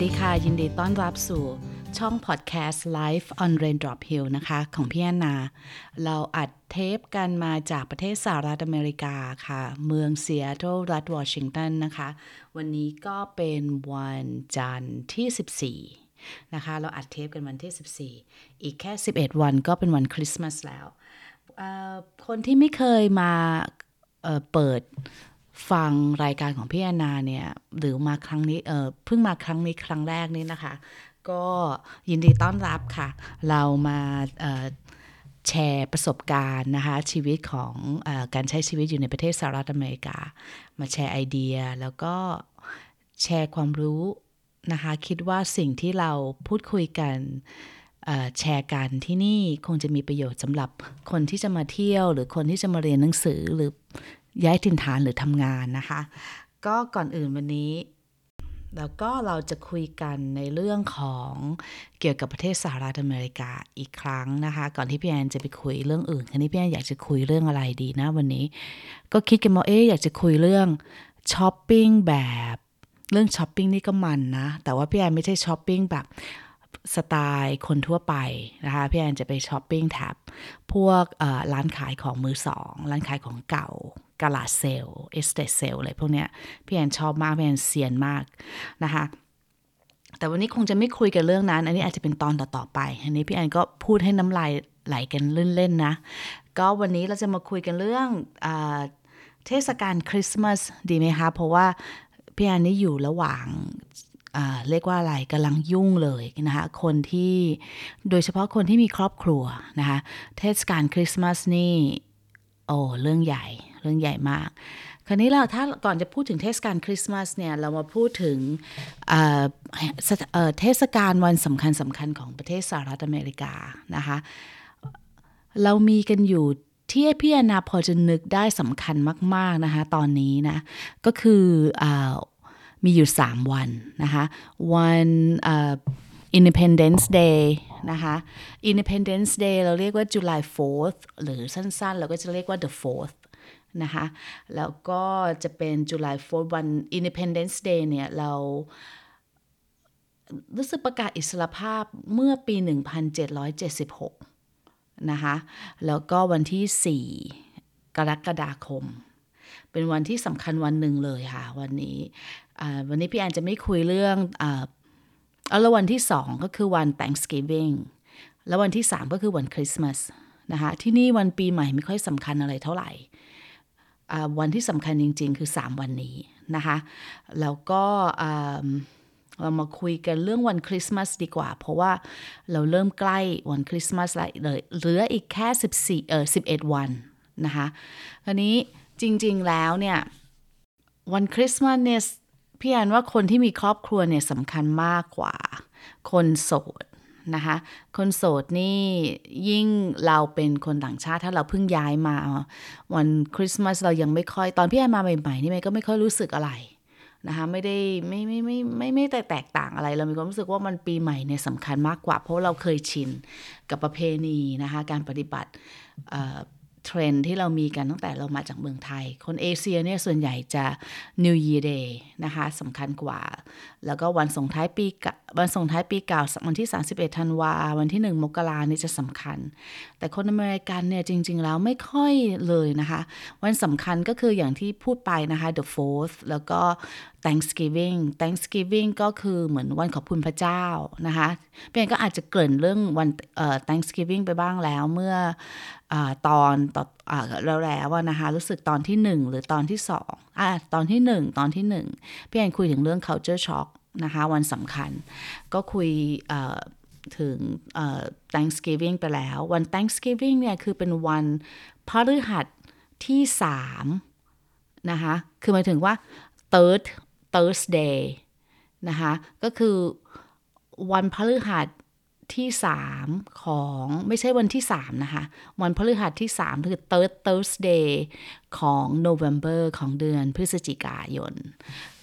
สดีค่ะ ยินดีต้อนรับสู่ช่องพอดแคสต์ Life on Raindrop Hill นะคะ ของพี่แอนนา เราอัดเทปกันมาจากประเทศสหรัฐอเมริกาค่ะ เมืองเซียโตรรัฐวอชิงตันนะคะ วันนี้ก็เป็นวันจันทร์ที่ 14 นะคะ เราอัดเทปกันวันที่ 14 อีกแค่ 11 วันก็เป็นวันคริสต์มาสแล้ว คนที่ไม่เคยมาเเปิด ฟังรายการของพี่แอนนาเนี่ยหรือมาครั้งนี้เออเพิ่งมาครั้งนี้ครั้งแรกนี้นะคะ ก็ยินดีต้อนรับค่ะ เรามาแชร์ประสบการณ์นะคะ ชีวิตของอการใช้ชีวิตอยู่ในประเทศสหรัฐอเมริกา มาแชร์ไอเดียแล้วก็แชร์ความรู้นะคะ คิดว่าสิ่งที่เราพูดคุยกันแชร์กันที่นี่คงจะมีประโยชน์สำหรับคนที่จะมาเที่ยว หรือคนที่จะมาเรียนหนังสือหรือ ย้ายถิ่นฐานหรือทำงานนะคะ ก็ก่อนอื่นวันนี้ แล้วก็เราจะคุยกันในเรื่องของเกี่ยวกับประเทศสหรัฐอเมริกาอีกครั้งนะคะ ก่อนที่พี่แอนจะไปคุยเรื่องอื่นคราวนี้พี่แอนอยากจะคุยเรื่องอะไรดีนะวันนี้ ก็คิดกันว่าเอ๊อยากจะคุยเรื่องช้อปปิ้งแบบเรื่องช้อปปิ้งนี่ก็มันนะ แต่ว่าพี่แอนไม่ใช่ช้อปปิ้งแบบสไตล์คนทั่วไปนะคะ พี่แอนจะไปช้อปปิ้งแถบพวกร้านขายของมือสอง ร้านขายของเก่า garage sale estate sale อะไรพวกเนี้ยพี่แอนชอบมากพี่แอนเซียนมากนะคะแต่วันนี้คงจะไม่คุยกันเรื่องนั้น อันนี้อาจจะเป็นตอนต่อๆไป อันนี้พี่แอนก็พูดให้น้ำลายไหลกันเล่นๆนะ ก็วันนี้เราจะมาคุยกันเรื่องอเทศกาลคริสต์มาสดีไหมคะ เพราะว่าพี่แอนนี่อยู่ระหว่างเรียกว่าอะไรกำลังยุ่งเลยนะคะคนที่โดยเฉพาะคนที่มีครอบครัวนะคะเทศกาลคริสต์มาสนี่โอ้เรื่องใหญ่ เรื่องใหญ่มาก คราวนี้เราถ้าก่อนจะพูดถึงเทศกาลคริสต์มาสเนี่ย เรามาพูดถึงเเทศกาลวันสำคัญสำคัญของประเทศสหรัฐอเมริกานะคะ เรามีกันอยู่ที่พี่อนาพอจะนึกได้สำคัญมาก ๆ นะคะ ตอนนี้นะ ก็คืออมีอยู่ 3 วันนะคะ วันอ่อ Independence Day นะคะ Independence Day เราเรียกว่า July 4th หรือสั้นๆ เราก็จะเรียกว่า the 4th นะคะ แล้วก็จะเป็น July 4th วัน Independence Day เนี่ยเรารู้สึกประกาศอิสรภาพเมื่อปี 1776 นะคะ แล้วก็วันที่ 4 กรกฎาคม เป็นวันที่สำคัญวันหนึ่งเลยค่ะ วันนี้วันนี้พี่แอนจะไม่คุยเรื่องอาเอาแล้ววันที่ 2 ก็คือวัน Thanksgiving แล้ววันที่ 3 ก็คือวันคริสต์มาสนะคะที่นี่วันปีใหม่ไม่ค่อยสำคัญอะไรเท่าไหร่ วันที่สำคัญจริง ๆ คือ 3 วันนี้นะคะ แล้วก็เรามาคุยกันเรื่องวันคริสต์มาสดีกว่า เพราะว่าเราเริ่มใกล้วันคริสต์มาสแล้วเลยเหลืออีกแค่ 14เออ11 วันนะคะคราวนี้จริง ๆ แล้วเนี่ยวันคริสต์มาสเนี่ยพี่แอนว่าคนที่มีครอบครัวเนี่ยสำคัญมากกว่า คนโสด นะคะ คนโสดนี่ยิ่งเราเป็นคนต่างชาติถ้าเราเพิ่งย้ายมา วันคริสต์มาสเรายังไม่ค่อยตอนพี่แอนมาใหม่ๆนี่เมย์ก็ไม่ค่อยรู้สึกอะไรนะคะไม่ได้ไม่ไม่ไม่ไม่ไม่แต่แตกต่างอะไร เรามีความรู้สึกว่ามันปีใหม่เนี่ยสำคัญมากกว่า เพราะเราเคยชินกับประเพณีนะคะการปฏิบัติ เทรนด์ที่เรามีกันตั้งแต่เรามาจากเมืองไทย คนเอเชียเนี่ยส่วนใหญ่จะ New Year Day นะคะสำคัญกว่า แล้วก็วันส่งท้ายปีกะวันส่งท้ายปีเก่าวันที่ 31ธันวา วันที่ 1 มกรานี่จะสำคัญ แต่คนอเมริกันเนี่ยจริง ๆ แล้วไม่ค่อยเลยนะคะ วันสำคัญก็คืออย่างที่พูดไปนะคะ the fourth แล้วก็ Thanksgiving Thanksgiving ก็คือเหมือนวันขอบคุณพระเจ้านะคะเพียงก็อาจจะเกริ่นเรื่องวันเอ่อ Thanksgiving ไปบ้างแล้วเมื่ออาตอนต่ออ่าแล้วแล้วนะคะรู้สึกตอนที่หนึ่งหรือตอนที่สองอะตอนที่หนึ่งตอนที่หนึ่งพี่แอนคุยถึงเรื่อง culture shock นะคะวันสำคัญก็คุยเอ่อถึงเอ่อ Thanksgiving ไปแล้ว วัน Thanksgiving เนี่ยคือเป็นวันพฤหัสที่สามนะคะ คือหมายถึงว่า third Thursday นะคะก็คือวันพฤหัสที่3ของไม่ใช่วันที่3นะคะ วันพฤหัสที่3คือ third Thursday ของ November ของเดือนพฤศจิกายน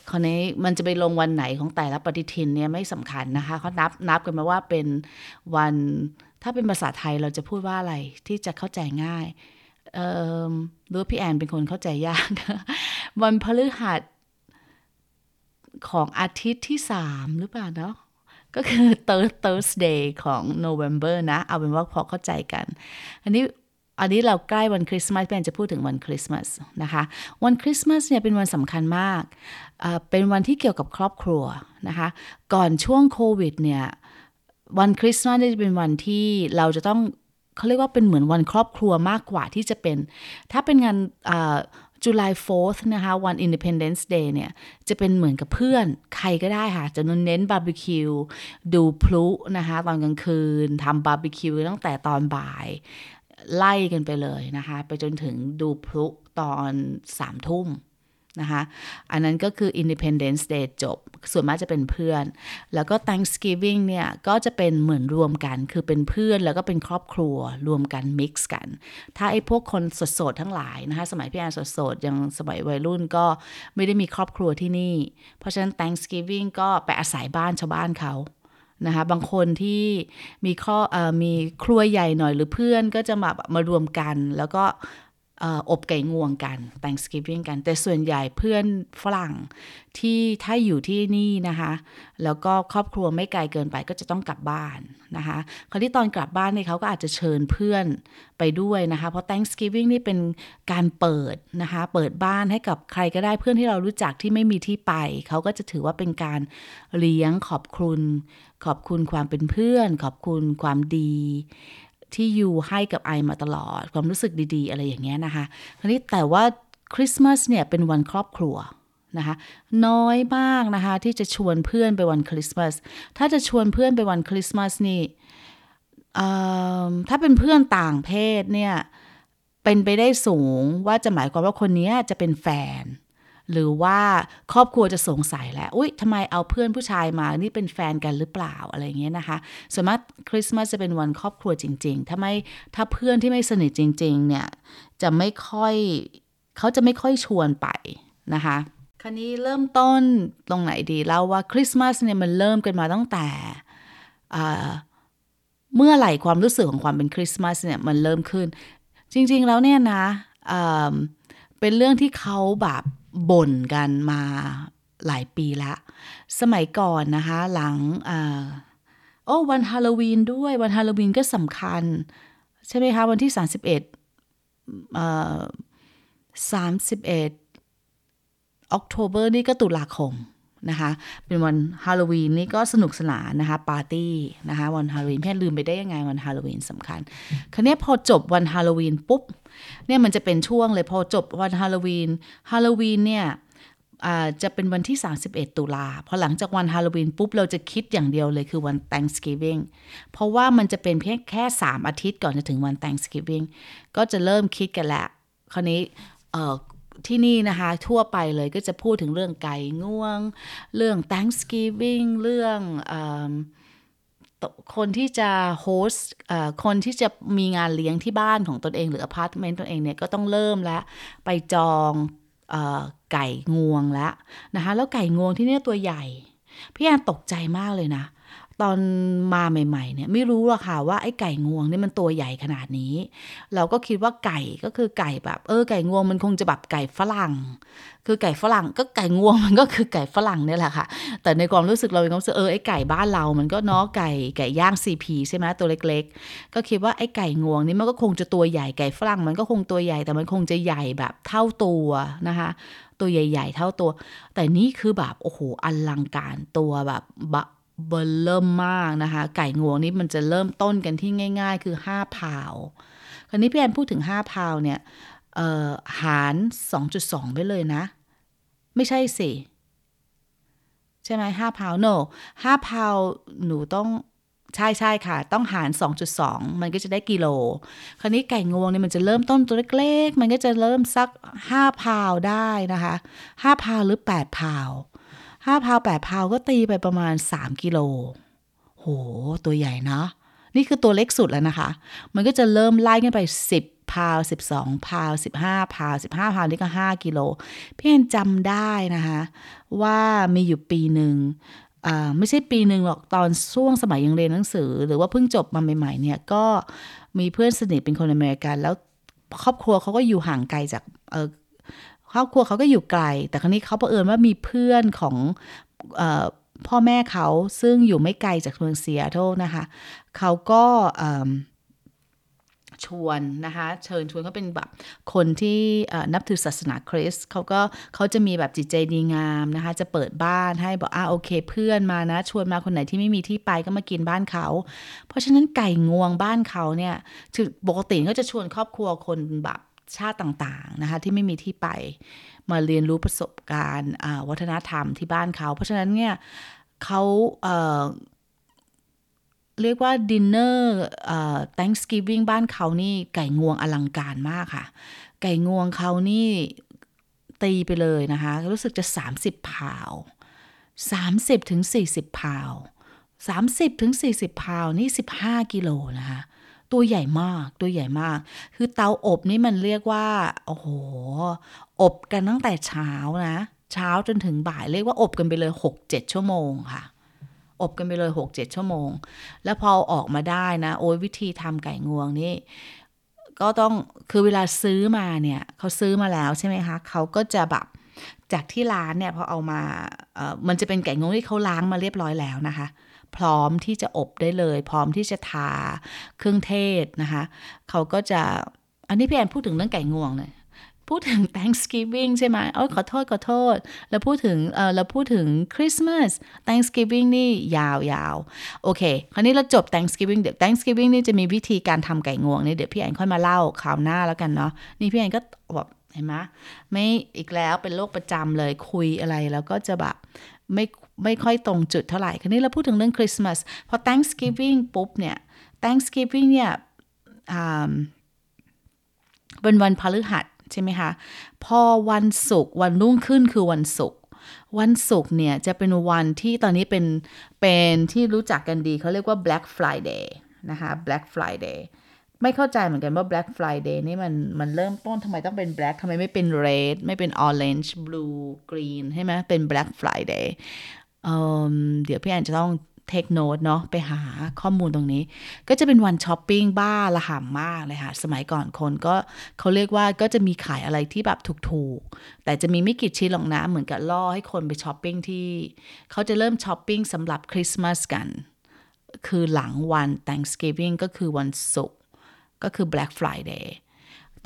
คราวนี้มันจะไปลงวันไหนของแต่ละปฏิทินเนี่ยไม่สำคัญนะคะเขานับนับกันมาว่าเป็นวันถ้าเป็นภาษาไทยเราจะพูดว่าอะไรที่จะเข้าใจง่าย เออหรือพี่แอนเป็นคนเข้าใจยาก วันพฤหัส ของอาทิตย์ที่ 3 หรือเปล่าเนาะก็คือ Thursday ของ November นะ เอาเป็นว่าพอเข้าใจกัน อันนี้อันนี้เราใกล้วันคริสต์มาสเป็นจะพูดถึงวันคริสต์มาสนะคะ วันคริสต์มาสเนี่ยเป็นวันสำคัญมาก เป็นวันที่เกี่ยวกับครอบครัวนะคะ ก่อนช่วงโควิดเนี่ย วันคริสต์มาสจะเป็นวันที่เราจะต้องเขาเรียกว่าเป็นเหมือนวันครอบครัวมากกว่าที่จะเป็น ถ้าเป็นงาน July 4th นะคะ วัน Independence Day เนี่ย จะเป็นเหมือนกับเพื่อนใครก็ได้ค่ะ จะเน้นบาร์บีคิว ดูพลุนะคะ ตอนกลางคืนทำบาร์บีคิวตั้งแต่ตอนบ่าย ไล่กันไปเลยนะคะ ไปจนถึงดูพลุตอนสามทุ่ม นะคะ อันนั้นก็คือ Independence Day จบ ส่วนมากจะเป็นเพื่อน แล้วก็ Thanksgiving เนี่ยก็จะเป็นเหมือนรวมกัน คือเป็นเพื่อนแล้วก็เป็นครอบครัวรวมกัน mix กัน ถ้าไอ้พวกคนสดๆทั้งหลายนะคะ สมัยพี่แอนสดๆยังสมัยวัยรุ่นก็ไม่ได้มีครอบครัวที่นี่ เพราะฉะนั้น Thanksgiving ก็ไปอาศัยบ้านชาวบ้านเขานะคะบางคนที่มีข้ออมีครัวใหญ่หน่อยหรือเพื่อนก็จะมามารวมกัน แล้วก็ อบไก่งวงกัน Thanksgiving กัน แต่ส่วนใหญ่เพื่อนฝรั่งที่ถ้าอยู่ที่นี่นะคะ แล้วก็ครอบครัวไม่ไกลเกินไปก็จะต้องกลับบ้านนะคะคราวที่ตอนกลับบ้านเนี่ยเขาก็อาจจะเชิญเพื่อนไปด้วยนะคะ เพราะ Thanksgiving นี่เป็นการเปิดนะคะ เปิดบ้านให้กับใครก็ได้เพื่อนที่เรารู้จักที่ไม่มีที่ไป เขาก็จะถือว่าเป็นการเลี้ยงขอบคุณ ขอบคุณความเป็นเพื่อน ขอบคุณความดี ที่ยูให้กับไอมาตลอด ความรู้สึกดีๆ อะไรอย่างเงี้ยนะคะคราวนี้แต่ว่าคริสต์มาสเนี่ยเป็นวันครอบครัวนะคะน้อยมากนะคะที่จะชวนเพื่อนไปวันคริสต์มาสถ้าจะชวนเพื่อนไปวันคริสต์มาสนี่ถ้าเป็นเพื่อนต่างเพศเนี่ยเป็นไปได้สูงว่าจะหมายความว่าคนนี้จะเป็นแฟน หรือว่าครอบครัวจะสงสัยแหละอุ้ยทำไมเอาเพื่อนผู้ชายมานี่เป็นแฟนกันหรือเปล่าอะไรเงี้ยนะคะส่วนมากคริสต์มาสจะเป็นวันครอบครัวจริง ๆ ถ้าไม่ถ้าเพื่อนที่ไม่สนิทจริง ๆ เนี่ย จะไม่ค่อยเขาจะไม่ค่อยชวนไปนะคะคราวนี้เริ่มต้นตรงไหนดีเล่าว่าคริสต์มาสเนี่ยมันเริ่มกันมาตั้งแต่เมื่อไหร่ความรู้สึกของความเป็นคริสต์มาสเนี่ยมันเริ่มขึ้น จริง ๆ แล้วเนี่ยนะเป็นเรื่องที่เขาแบบ บ่นกันมาหลายปีละ สมัยก่อนนะคะ หลังโอ้วันฮาโลวีนด้วยวันฮาโลวีนก็สำคัญ ใช่ไหมคะ วันที่ 31เอ่อ31 October นี่ก็ตุลาคมนะคะ เป็นวันฮาโลวีนนี่ก็สนุกสนานนะคะ ปาร์ตี้นะคะ วันฮาโลวีนพี่ลืมไปได้ยังไงวันฮาโลวีนสำคัญ คราวนี้พอจบวันฮาโลวีนปุ๊บ เนี่ยมันจะเป็นช่วงเลยพอจบวันฮาโลวีนฮาโลวีนเนี่ยจะเป็นวันที่ 31 ตุลาพอหลังจากวันฮาโลวีนปุ๊บ เราจะคิดอย่างเดียวเลยคือวัน Thanksgiving เพราะว่ามันจะเป็นเพียงแค่ 3 อาทิตย์ก่อนจะถึงวัน Thanksgiving ก็จะเริ่มคิดกันแล้วคราวนี้ที่นี่นะคะทั่วไปเลยก็จะพูดถึงเรื่องไก่ง่วง เรื่อง Thanksgiving เรื่องอ คนที่จะ host คนที่จะมีงานเลี้ยงที่บ้านของตนเอง หรืออพาร์ตเมนต์ตนเองเนี่ยก็ต้องเริ่มแล้ว ไปจองไก่งวงแล้วนะคะแล้วไก่งวงที่นี่ตัวใหญ่ พี่แอนตกใจมากเลยนะ ตอนมาใหม่ๆเนี่ยไม่รู้หรอกค่ะว่าไอ้ไก่งวงนี่มันตัวใหญ่ขนาดนี้ เราก็คิดว่าไก่ก็คือไก่แบบเออไก่งวงมันคงจะแบบไก่ฝรั่ง คือไก่ฝรั่งก็ไก่งวงมันก็คือไก่ฝรั่งเนี่ยแหละค่ะ แต่ในความรู้สึกเราเองก็รู้สึกเออไอ้ไก่บ้านเรา มันก็เนาะไก่ไก่ย่างซีพีใช่ไหมตัวเล็ก ๆ ก็คิดว่าไอ้ไก่งวงนี่มันก็คงจะตัวใหญ่ไก่ฝรั่งมันก็คงตัวใหญ่แต่มันคงจะใหญ่แบบเท่าตัวนะคะตัวใหญ่ ๆ เท่าตัว แต่นี่คือแบบโอ้โหอลังการตัวแบบ เบอร์เริ่มมากนะคะ ไก่งวงนี้มันจะเริ่มต้นกันที่ง่าย ๆ คือ5พาวคราวนี้พี่แอนพูดถึง5พาวเนี่ยหาร 2.2 ไปเลยนะ ไม่ใช่สิ ใช่ไหมห้าพาวโนห้าพาวหนูต้องใช่ใช่ค่ะ ต้องหาร 2.2 มันก็จะได้กิโล คราวนี้ไก่งวงเนี่ยมันจะเริ่มต้นตัวเล็กๆ มันก็จะเริ่มสัก 5 พาวได้นะคะ 5 พาวหรือ 8 พาว ห้าพาวแปดพาวก็ตีไปประมาณสามกิโล โห ตัวใหญ่นะนี่คือตัวเล็กสุดแล้วนะคะ มันก็จะเริ่มไล่กันไปสิบพาวสิบสองพาวสิบห้าพาวสิบห้าพาวนี่ก็ห้ากิโล พี่แอนจำได้นะคะ ว่ามีอยู่ปีหนึ่งไม่ใช่ปีหนึ่งหรอกตอนช่วงสมัยยังเรียนหนังสือ หรือว่าเพิ่งจบมาใหม่ ๆ เนี่ยก็มีเพื่อนสนิทเป็นคนอเมริกัน แล้วครอบครัวเขาก็อยู่ห่างไกลจาก ครอบครัวเขาก็อยู่ไกล แต่ครั้งนี้เขาเผอิญว่ามีเพื่อนของอพ่อแม่เขาซึ่งอยู่ไม่ไกลจากเมืองเซียโตนะคะเขาก็ชวนนะคะเชิญชวนเขาเป็นแบบคนที่นับถือศาสนาคริสต์เขาก็เขาจะมีแบบจิตใจดีงามนะคะจะเปิดบ้านให้บอกอ่าโอเค เพื่อนมานะ ชวนมาคนไหนที่ไม่มีที่ไปก็มากินบ้านเขา เพราะฉะนั้นไก่งวงบ้านเขาเนี่ยถือปกติเขาจะชวนครอบครัวคนแบบ ชาติต่างๆนะคะที่ไม่มีที่ไป มาเรียนรู้ประสบการณ์วัฒนธรรมที่บ้านเขา เพราะฉะนั้นเนี่ยเขาเเรียกว่าดินเนอร์ Thanksgiving บ้านเขานี่ไก่งวงอลังการมากค่ะ ไก่งวงเขานี่ตีไปเลยนะคะ รู้สึกจะ 30พาว 30ถึง40พาว30ถึง40พาวนี่ 15 กิโลนะคะ ตัวใหญ่มาก ตัวใหญ่มาก คือเตาอบนี่มันเรียกว่า โอ้โห อบกันตั้งแต่เช้านะ เช้าจนถึงบ่ายเรียกว่าอบกันไปเลย 6-7 ชั่วโมงค่ะ อบกันไปเลย 6-7 ชั่วโมง แล้วพอออกมาได้นะ โอ้ยวิธีทำไก่งวงนี่ก็ต้องคือเวลาซื้อมาเนี่ยเขาซื้อมาแล้วใช่ไหมคะเขาก็จะแบบจากที่ร้านเนี่ยพอเอามาเออมันจะเป็นไก่งวงที่เขาล้างมาเรียบร้อยแล้วนะคะ พร้อมที่จะอบได้เลย พร้อมที่จะทาเครื่องเทศนะคะเขาก็จะอันนี้พี่แอนพูดถึงเรื่องไก่งวงเลยพูดถึง Thanksgiving ใช่ไหมโอ้ขอโทษ ขอโทษ แล้วพูดถึงเออเราพูดถึง Christmas Thanksgiving นี่ยาวยาวโอเค คราวนี้เราจบ Thanksgiving เดี๋ยว Thanksgiving นี่จะมีวิธีการทำไก่งวงนี่เดี๋ยวพี่แอนค่อยมาเล่าคราวหน้าแล้วกันเนาะ นี่พี่แอนก็แบบเห็นไหมไม่อีกแล้วเป็นโรคประจำเลยคุยอะไรแล้วก็จะแบบ ไม่ไม่ค่อยตรงจุดเท่าไหร่คราวนี้เราพูดถึงเรื่องคริสต์มาสพอ Thanksgiving ปุ๊บเนี่ย Thanksgiving เนี่ยเป็นวันพฤหัสใช่ไหมคะ พอวันศุกร์วันรุ่งขึ้นคือวันศุกร์วันศุกร์เนี่ยจะเป็นวันที่ตอนนี้เป็นเป็นที่รู้จักกันดีเขาเรียกว่า Black Friday นะคะ Black Friday ไม่เข้าใจเหมือนกันว่า Black Friday นี่มันมันเริ่มต้นทำไมต้องเป็น Black ทำไมไม่เป็น Red ไม่เป็น Orange Blue Green ใช่ไหมเป็น Black Friday เเดี๋ยวพี่แอนจะต้องเทคโนดเนาะไปหาข้อมูลตรงนี้ ก็จะเป็นวันช้อปปิ้งบ้าละห่ำมากเลยค่ะ สมัยก่อนคนก็เขาเรียกว่าก็จะมีขายอะไรที่แบบถูกๆ แต่จะมีไม่กี่ชิ้นหรอกนะ เหมือนกับล่อให้คนไปช้อปปิ้งที่ เขาจะเริ่มช้อปปิ้งสำหรับคริสต์มาสกัน คือหลังวัน Thanksgiving ก็คือวันศุกร์ ก็คือ Black Friday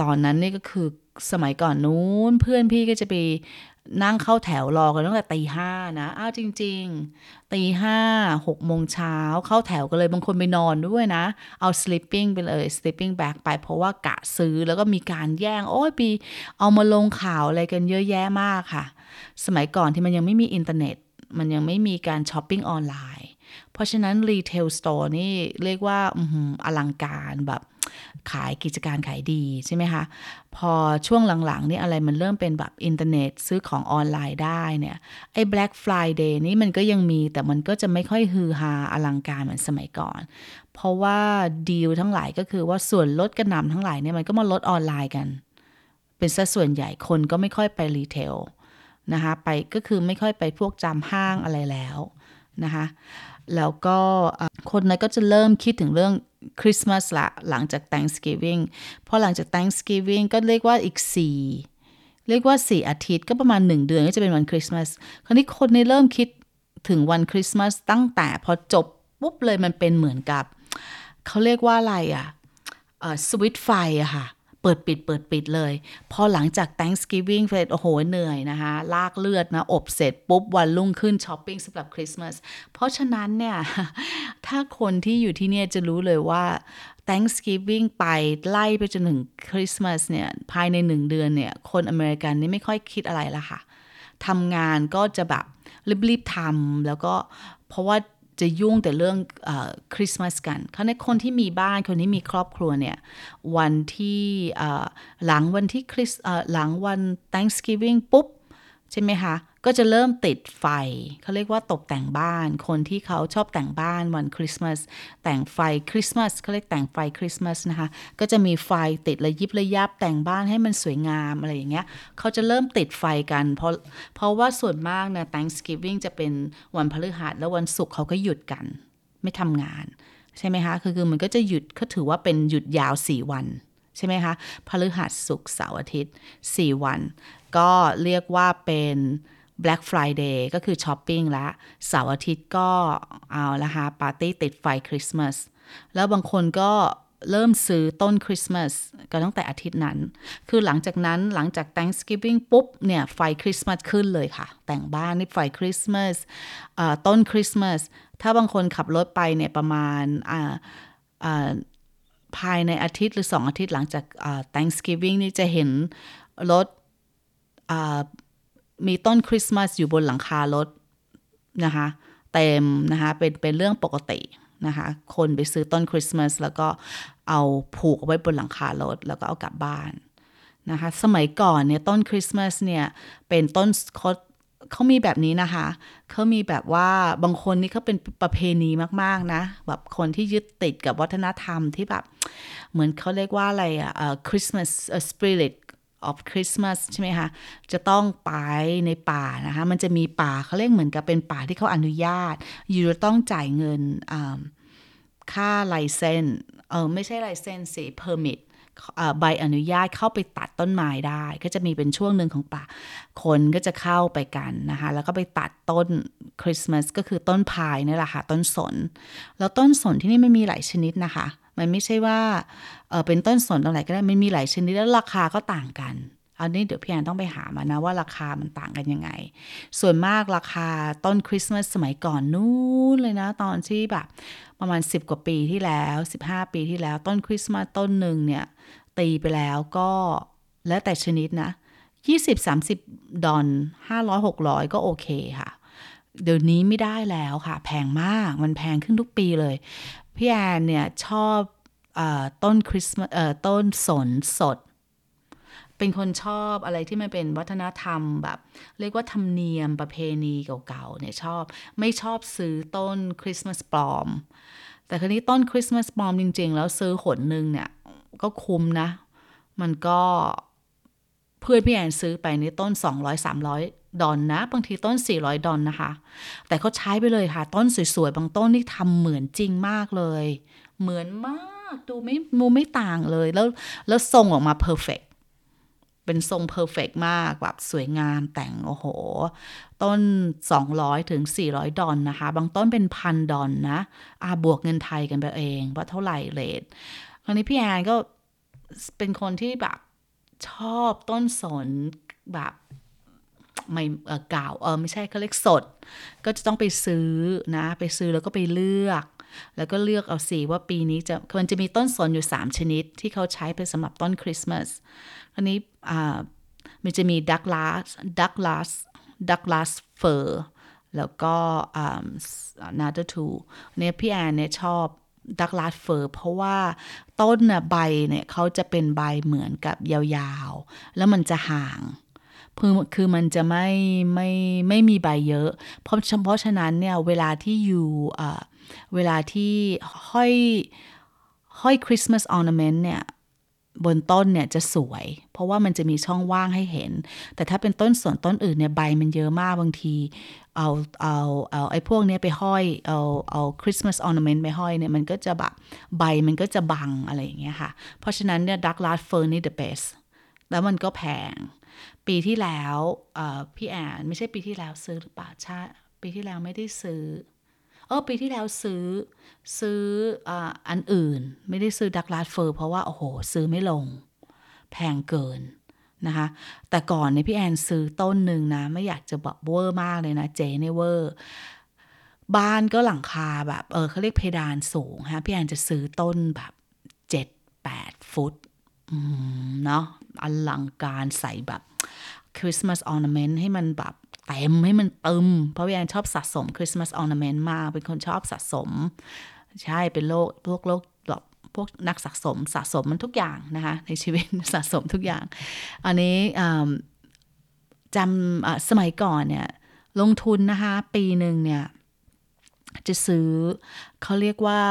ตอนนั้นนี่ก็คือสมัยก่อนนู้นเพื่อนพี่ก็จะไปนั่งเข้าแถวรอกันตั้งแต่ตีห้านะอ้าวจริง ๆ ตีห้าหกโมงเช้าเข้าแถวกันเลยบางคนไปนอนด้วยนะ เอา sleeping ไปเลย sleeping bag ไปเพราะว่ากะซื้อแล้วก็มีการแย่ง โอ้ยปีเอามาลงข่าวอะไรกันเยอะแยะมากค่ะ สมัยก่อนที่มันยังไม่มีอินเทอร์เน็ต มันยังไม่มีการช้อปปิ้งออนไลน์ เพราะฉะนั้น retail store นี่เรียกว่าอลังการแบบ ขายกิจการขายดีใช่ไหมคะ พอช่วงหลังๆนี่อะไรมันเริ่มเป็นแบบอินเทอร์เน็ตซื้อของออนไลน์ได้เนี่ยไอ้ Black Friday นี่มันก็ยังมีแต่มันก็จะไม่ค่อยฮือฮาอลังการเหมือนสมัยก่อน เพราะว่าดีลทั้งหลายก็คือว่าส่วนลดกระหน่ำทั้งหลายเนี่ยมันก็มาลดออนไลน์กัน เป็นสัดส่วนใหญ่คนก็ไม่ค่อยไป retail นะคะไปก็คือไม่ค่อยไปพวกจำห้างอะไรแล้วนะคะแล้วก็คนนั้นก็จะเริ่มคิดถึงเรื่อง คริสต์มาสละหลังจาก Thanksgiving พอหลังจาก Thanksgiving ก็เรียกว่าอีก 4 เรียกว่า 4 อาทิตย์ก็ประมาณ 1 เดือนก็จะเป็นวันคริสต์มาสคราวนี้คนในเริ่มคิดถึงวันคริสต์มาสตั้งแต่พอจบปุ๊บเลยมันเป็นเหมือนกับ เขาเรียกว่าอะไรอะ่ะสวิตไฟอะค่ะ ปิดปิดเปิดปิดเลย พอหลังจาก Thanksgiving เสร็จโอ้โหเหนื่อยนะคะ ลากเลือดนะ อบเสร็จปุ๊บวันรุ่งขึ้นช้อปปิ้งสำหรับคริสต์มาสเพราะฉะนั้นเนี่ย ถ้าคนที่อยู่ที่เนี่ยจะรู้เลยว่า Thanksgiving ไปไล่ไปจนถึงคริสต์มาสเนี่ย ภายในหนึ่งเดือนเนี่ย คนอเมริกันนี่ไม่ค่อยคิดอะไรละค่ะทำงานก็จะแบบรีบๆทำแล้วก็เพราะว่า จะยุ่งแต่เรื่องคริสต์มาสกันเขาในคนที่มีบ้านคนที่มีครอบครัวเนี่ย วันที่หลังวันที่คริสหลังวัน Thanksgiving ปุ๊บ ใช่ไหมคะ ก็จะเริ่มติดไฟ เขาเรียกว่าตกแต่งบ้าน คนที่เขาชอบแต่งบ้านวันคริสต์มาสแต่งไฟคริสต์มาสเขาเรียกแต่งไฟคริสต์มาสนะคะ ก็จะมีไฟติดระยิบระยับแต่งบ้านให้มันสวยงามอะไรอย่างเงี้ยเขาจะเริ่มติดไฟกัน เพราะเพราะว่าส่วนมากนะ Thanksgiving จะเป็นวันพฤหัสแล้ววันศุกร์เขาก็หยุดกัน ไม่ทำงาน ใช่ไหมคะ คือคือมันก็จะหยุดเขาถือว่าเป็นหยุดยาว 4 วันใช่ไหมคะพฤหัสศุกร์เสาร์อาทิตย์ 4 วัน ก็เรียกว่าเป็น Black Friday ก็คือช้อปปิ้งละเสาร์อาทิตย์ก็เอาละฮะปาร์ตี้ติดไฟคริสต์มาสแล้วบางคนก็เริ่มซื้อต้นคริสต์มาสก็ตั้งแต่อาทิตย์นั้น คือหลังจากนั้นหลังจาก Thanksgiving ปุ๊บเนี่ยไฟคริสต์มาสขึ้นเลยค่ะ แต่งบ้านนี่ไฟคริสต์มาสต้นคริสต์มาสถ้าบางคนขับรถไปเนี่ยประมาณภายในอาทิตย์หรือสองอาทิตย์หลังจาก Thanksgiving นี่จะเห็นรถ มีต้นคริสต์มาสอยู่บนหลังคารถนะคะเต็มนะคะเป็นเป็นเรื่องปกตินะคะ คนไปซื้อต้นคริสต์มาสแล้วก็เอาผูกเอาไว้บนหลังคารถแล้วก็เอากลับบ้านนะคะ สมัยก่อนเนี่ยต้นคริสต์มาสเนี่ยเป็นต้นเขาเขามีแบบนี้นะคะ เขามีแบบว่าบางคนนี่เขาเป็นประเพณีมาก ๆ นะ แบบคนที่ยึดติดกับวัฒนธรรมที่แบบ เหมือนเขาเรียกว่าอะไรอะคริสต์มาสสปิริต of Christmas ใช่ไหมคะ จะต้องไปในป่านะคะ มันจะมีป่าเขาเรียกเหมือนกับเป็นป่าที่เขาอนุญาต อยู่ต้องจ่ายเงินค่าไลเซนเออไม่ใช่ไลเซนสิ permit ใบอนุญาตเข้าไปตัดต้นไม้ได้ ก็จะมีเป็นช่วงหนึ่งของป่า คนก็จะเข้าไปกันนะคะ แล้วก็ไปตัดต้นคริสต์มาสก็คือต้นพายนี่แหละค่ะ ต้นสน แล้วต้นสนที่นี่ไม่มีหลายชนิดนะคะ มันไม่ใช่ว่าเออเป็นต้นสนตรงไหนก็ได้มันมีหลายชนิดแล้วราคาก็ต่างกันอันนี้เดี๋ยวพี่แอนต้องไปหามานะว่าราคามันต่างกันยังไง ส่วนมากราคาต้นคริสต์มาสสมัยก่อนนู้นเลยนะ ตอนที่แบบประมาณ 10 กว่าปีที่แล้ว 15 ปีที่แล้วต้นคริสต์มาสต้นหนึ่งเนี่ย ตีไปแล้วก็แล้วแต่ชนิดนะ 20-30 ดอล500 600 ก็โอเคค่ะ เดี๋ยวนี้ไม่ได้แล้วค่ะ แพงมากมันแพงขึ้นทุกปีเลย พี่แอนเนี่ยชอบอต้นคริสต์มาสต้นสนสด เป็นคนชอบอะไรที่มันเป็นวัฒนธรรมแบบ เรียกว่าธรรมเนียมประเพณีเก่าๆเนี่ยชอบไม่ชอบซื้อต้นคริสต์มาสปลอม แต่ครนี้ต้นคริสต์มาสปลอมจริง ๆ แล้วซื้อหนหนึ่งเนี่ยก็คุ้มนะ มันก็เพื่อนพี่แอนซื้อไปเนี่ยต้น 200-300 ดอลนะ บางทีต้น 400 ดอลนะคะ แต่เขาใช้ไปเลยค่ะ ต้นสวยๆ บางต้นนี่ทำเหมือนจริงมากเลย เหมือนมากดูไม่ดูไม่ต่างเลย แล้วแล้วทรงออกมา perfect เป็นทรง perfect มากแบบสวยงามแต่ง โอ้โห ต้น 200 ถึง 400 ดอลนะคะ บางต้นเป็นพันดอลนะอาบวกเงินไทยกันไปเอง ว่าเท่าไหร่เลทคราวนี้พี่แอนก็เป็นคนที่แบบชอบต้นสนแบบ ไม่เก่าเออไม่ใช่เขาเรียกสด ก็จะต้องไปซื้อนะ ไปซื้อแล้วก็ไปเลือก แล้วก็เลือกเอาสีว่าปีนี้จะมันจะมีต้นสนอยู่ 3 ชนิด ที่เขาใช้เป็นสำหรับต้นคริสต์มาสอันนี้อ่ามันจะมีดักลาสดักลาสDouglas fir แล้วก็อ่า another two เนี่ยพี่แอนเนี่ยชอบ Douglas fir เพราะว่าต้นน่ะใบเนี่ยเขาจะเป็นใบเหมือนกับยาวๆ แล้วมันจะห่าง คือคือมันจะไม่ไม่ไม่มีใบเยอะ เพราะเพราะฉะนั้นเนี่ยเวลาที่อยู่เวลาที่ห้อยห้อย Christmas ornament เนี่ยบนต้นเนี่ยจะสวย เพราะว่ามันจะมีช่องว่างให้เห็น แต่ถ้าเป็นต้นส่วนต้นอื่นเนี่ยใบมันเยอะมากบางที เอาเอาเอาไอ้พวกนี้ไปห้อย เอาเอา Christmas ornament ไปห้อยเนี่ยมันก็จะแบบใบมันก็จะบังอะไรอย่างเงี้ยค่ะ เพราะฉะนั้นเนี่ย Douglas fir นี่ the best แล้วมันก็แพง ปีที่แล้วพี่แอนไม่ใช่ปีที่แล้วซื้อหรือเปล่าใช่ปีที่แล้วไม่ได้ซื้อเออปีที่แล้วซื้อซื้ออันอื่น ไม่ได้ซื้อ Douglas fir เพราะว่า โอ้โห ซื้อไม่ลง แพงเกินนะคะ แต่ก่อนเนี่ยพี่แอนซื้อต้นหนึ่งนะ ไม่อยากจะบอกเวอร์มากเลยนะ เจ๊เนี่ยเวอร์ บ้านก็หลังคาแบบ เออเขาเรียกเพดานสูงฮะพี่แอนจะซื้อต้นแบบเจ็ดแปดฟุตเนาะ อลังการใส่แบบ Christmas ornament ให้มันแบบเต็มให้มันเต็มเพราะพี่แอนชอบสะสม Christmas ornament มาก เป็นคนชอบสะสม ใช่เป็นโลกพวกโลกแบบพวกนักสะสมสะสมมันทุกอย่างนะคะ ในชีวิตสะสมทุกอย่าง อันนี้จำสมัยก่อนเนี่ย ลงทุนนะคะ ปีหนึ่งเนี่ย จะซื้อเขาเรียกว่า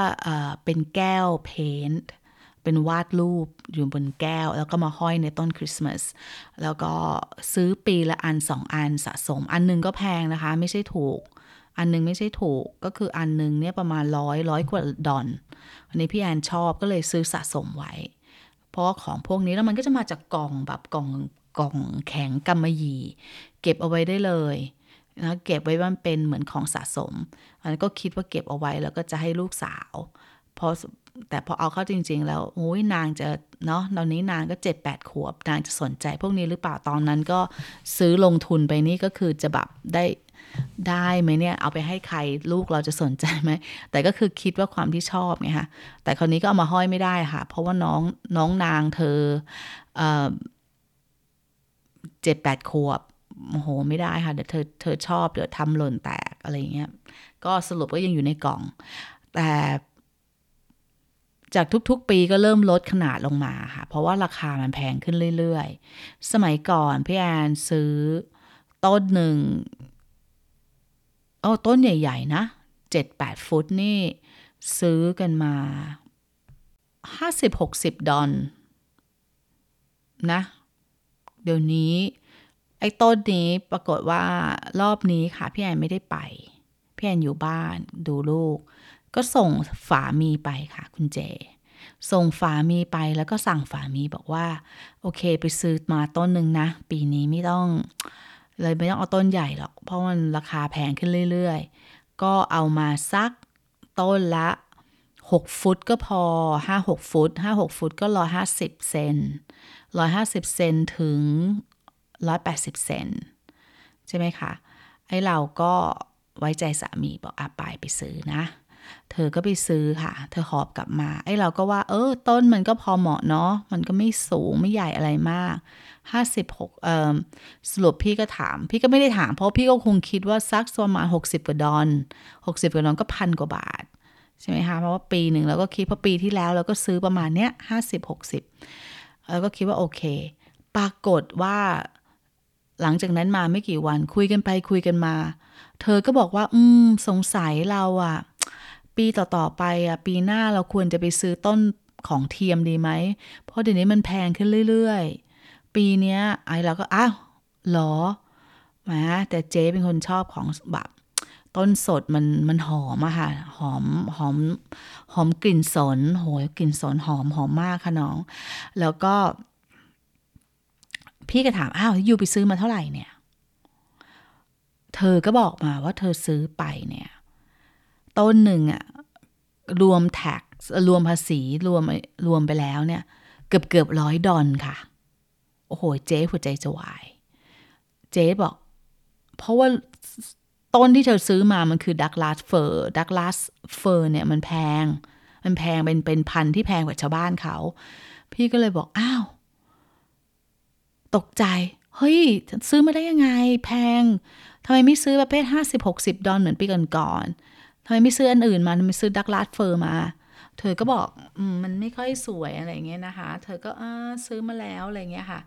เป็นแก้วเพนท์ เป็นวาดรูปอยู่บนแก้ว แล้วก็มาห้อยในต้นคริสต์มาสแล้วก็ซื้อปีละอันสองอันสะสม อันนึงก็แพงนะคะ ไม่ใช่ถูก อันนึงไม่ใช่ถูกก็คืออันนึงเนี่ยประมาณร้อยร้อยกว่าดอนวันนี้พี่แอนชอบก็เลยซื้อสะสมไว้ เพราะของพวกนี้แล้วมันก็จะมาจากกล่องแบบกล่องกล่องแข็งกำมะหยี่ เก็บเอาไว้ได้เลยนะเก็บไว้มันเป็นเหมือนของสะสม อันนั้นก็คิดว่าเก็บเอาไว้แล้วก็จะให้ลูกสาวพอ แต่พอเอาเข้าจริง ๆ แล้วโอ้ยนางจะเนาะตอนนี้นางก็เจ็ดแปดขวบ นางจะสนใจพวกนี้หรือเปล่าตอนนั้นก็ซื้อลงทุนไปนี่ก็คือจะแบบได้ได้ไหมเนี่ย เอาไปให้ใครลูกเราจะสนใจไหม แต่ก็คือคิดว่าความที่ชอบไงคะแต่คราวนี้ก็เอามาห้อยไม่ได้ค่ะ เพราะว่าน้องน้องนางเธอเจ็ดแปดขวบโอ้โหไม่ได้ค่ะเดี๋ยวเธอเธอชอบเดี๋ยวทำหล่นแตกอะไรเงี้ยก็สรุปก็ยังอยู่ในกล่อง แต่ จากทุกๆ ปีก็เริ่มลดขนาดลงมาค่ะ เพราะว่าราคามันแพงขึ้นเรื่อยๆ สมัยก่อนพี่แอนซื้อต้นหนึ่งโอ้ต้นใหญ่ๆนะเจ็ดแปดฟุตนี่ ซื้อกันมาห้าสิบหกสิบดอลนะ เดี๋ยวนี้ ไอ้ต้นนี้ปรากฏว่ารอบนี้ค่ะ พี่แอนไม่ได้ไป พี่แอนอยู่บ้านดูลูก ก็ส่งฝามีไปค่ะคุณเจ ส่งฝามีไปแล้วก็สั่งฝามีบอกว่า โอเคไปซื้อมาต้นหนึ่งนะ ปีนี้ไม่ต้อง เลยไม่ต้องเอาต้นใหญ่หรอก เพราะมันราคาแพงขึ้นเรื่อยๆ ก็เอามาสักต้นละ 6 ฟุตก็พอ 5-6 ฟุต 5-6 ฟุตก็ 150 เซน150 เซนถึง 180 เซนใช่ไหมคะไอ้เราก็ไว้ใจสามีบอกอาไปไปซื้อนะ เธอก็ไปซื้อค่ะ เธอหอบกลับมา ไอ้เราก็ว่า เออ ต้นมันก็พอเหมาะเนาะ มันก็ไม่สูงไม่ใหญ่อะไรมากห้าสิบหกเอ่อสรุปพี่ก็ถาม พี่ก็ไม่ได้ถาม เพราะพี่ก็คงคิดว่าซักประมาณหกสิบกว่าดอนหกสิบกว่าดอนก็พันกว่าบาท ใช่ไหมคะ เพราะว่าปีหนึ่งเราก็คิดเพราะปีที่แล้วเราก็ซื้อประมาณเนี้ยห้าสิบหกสิบแล้วก็คิดว่าโอเค ปรากฏว่าหลังจากนั้นมาไม่กี่วันคุยกันไปคุยกันมา เธอก็บอกว่า อืม สงสัยเราอะ ปีต่อๆไปอะปีหน้าเราควรจะไปซื้อต้นของเทียมดีไหม เพราะเดี๋ยวนี้มันแพงขึ้นเรื่อยๆ ปีเนี้ยไอ้เราก็อ้าวหรอแหมแต่เจ๊เป็นคนชอบของแบบต้นสดมันมันหอมอะค่ะ หอมหอมหอมกลิ่นสนโหยกลิ่นสนหอมหอมมากค่ะน้อง แล้วก็ พี่ก็ถามอ้าว you ไปซื้อมาเท่าไหร่เนี่ย เธอก็บอกมาว่าเธอซื้อไปเนี่ย ต้นหนึ่งอะรวม tax รวมภาษีรวมรวมไปแล้วเนี่ย เกือบเกือบร้อยดอลค่ะ โอ้โห เจ๊หัวใจจะวาย เจ๊บอก เพราะว่าต้นที่เธอซื้อมามันคือ Douglas fir Douglas fir เนี่ยมันแพง มันแพงเป็นเป็นพันธุ์ที่แพงกว่าชาวบ้านเขา พี่ก็เลยบอก อ้าว ตกใจ เฮ้ย ซื้อมาได้ยังไง แพงทำไมไม่ซื้อประเภทห้าสิบหกสิบดอลเหมือนปีก่อน ทำไมไม่ซื้ออันอื่นมาทำไมซื้อดักลาดเฟอร์มา เธอก็บอกอมมันไม่ค่อยสวยอะไรเงี้ยนะคะ เธอก็อซื้อมาแล้วอะไรเงี้ยค่ะ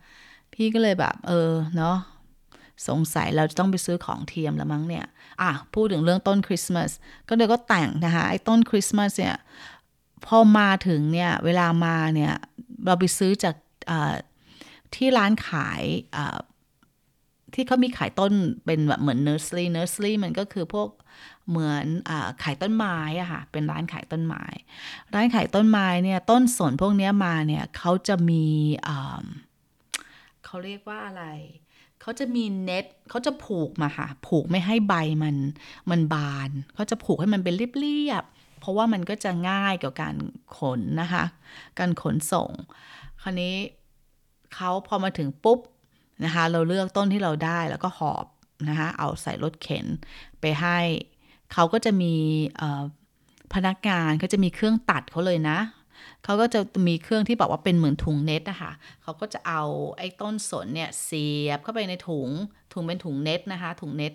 พี่ก็เลยแบบ เออเนาะสงสัยเราจะต้องไปซื้อของเทียมแล้วมั้งเนี่ย อะ พูดถึงเรื่องต้นคริสต์มาส ก็เดี๋ยวก็แต่งนะคะ ไอ้ต้นคริสต์มาสเนี่ย พอมาถึงเนี่ย เวลามาเนี่ย เราไปซื้อจากที่ร้านขาย ที่เขามีขายต้นเป็นแบบเหมือน nursery nursery มันก็คือพวกเหมือนเออขายต้นไม้อะค่ะเป็นร้านขายต้นไม้ ร้านขายต้นไม้เนี่ยต้นสนพวกนี้มาเนี่ยเขาจะมีเขาเรียกว่าอะไรเขาจะมีเน็ตเขาจะผูกมาค่ะ ผูกไม่ให้ใบมันมันบานเขาจะผูกให้มันเป็นเรียบๆเพราะว่ามันก็จะง่ายกับการขนนะคะ การขนส่ง คราวนี้เขาพอมาถึงปุ๊บ นะคะเราเลือกต้นที่เราได้แล้วก็หอบนะคะเอาใส่รถเข็นไปให้เขาก็จะมีพนักงานเขาจะมีเครื่องตัดเขาเลยนะเขาก็จะมีเครื่องที่บอกว่าเป็นเหมือนถุงเน็ตนะคะเขาก็จะเอาไอ้ต้นสนเนี่ยเสียบเข้าไปในถุง ถุงเป็นถุงเน็ตนะคะ ถุงเน็ต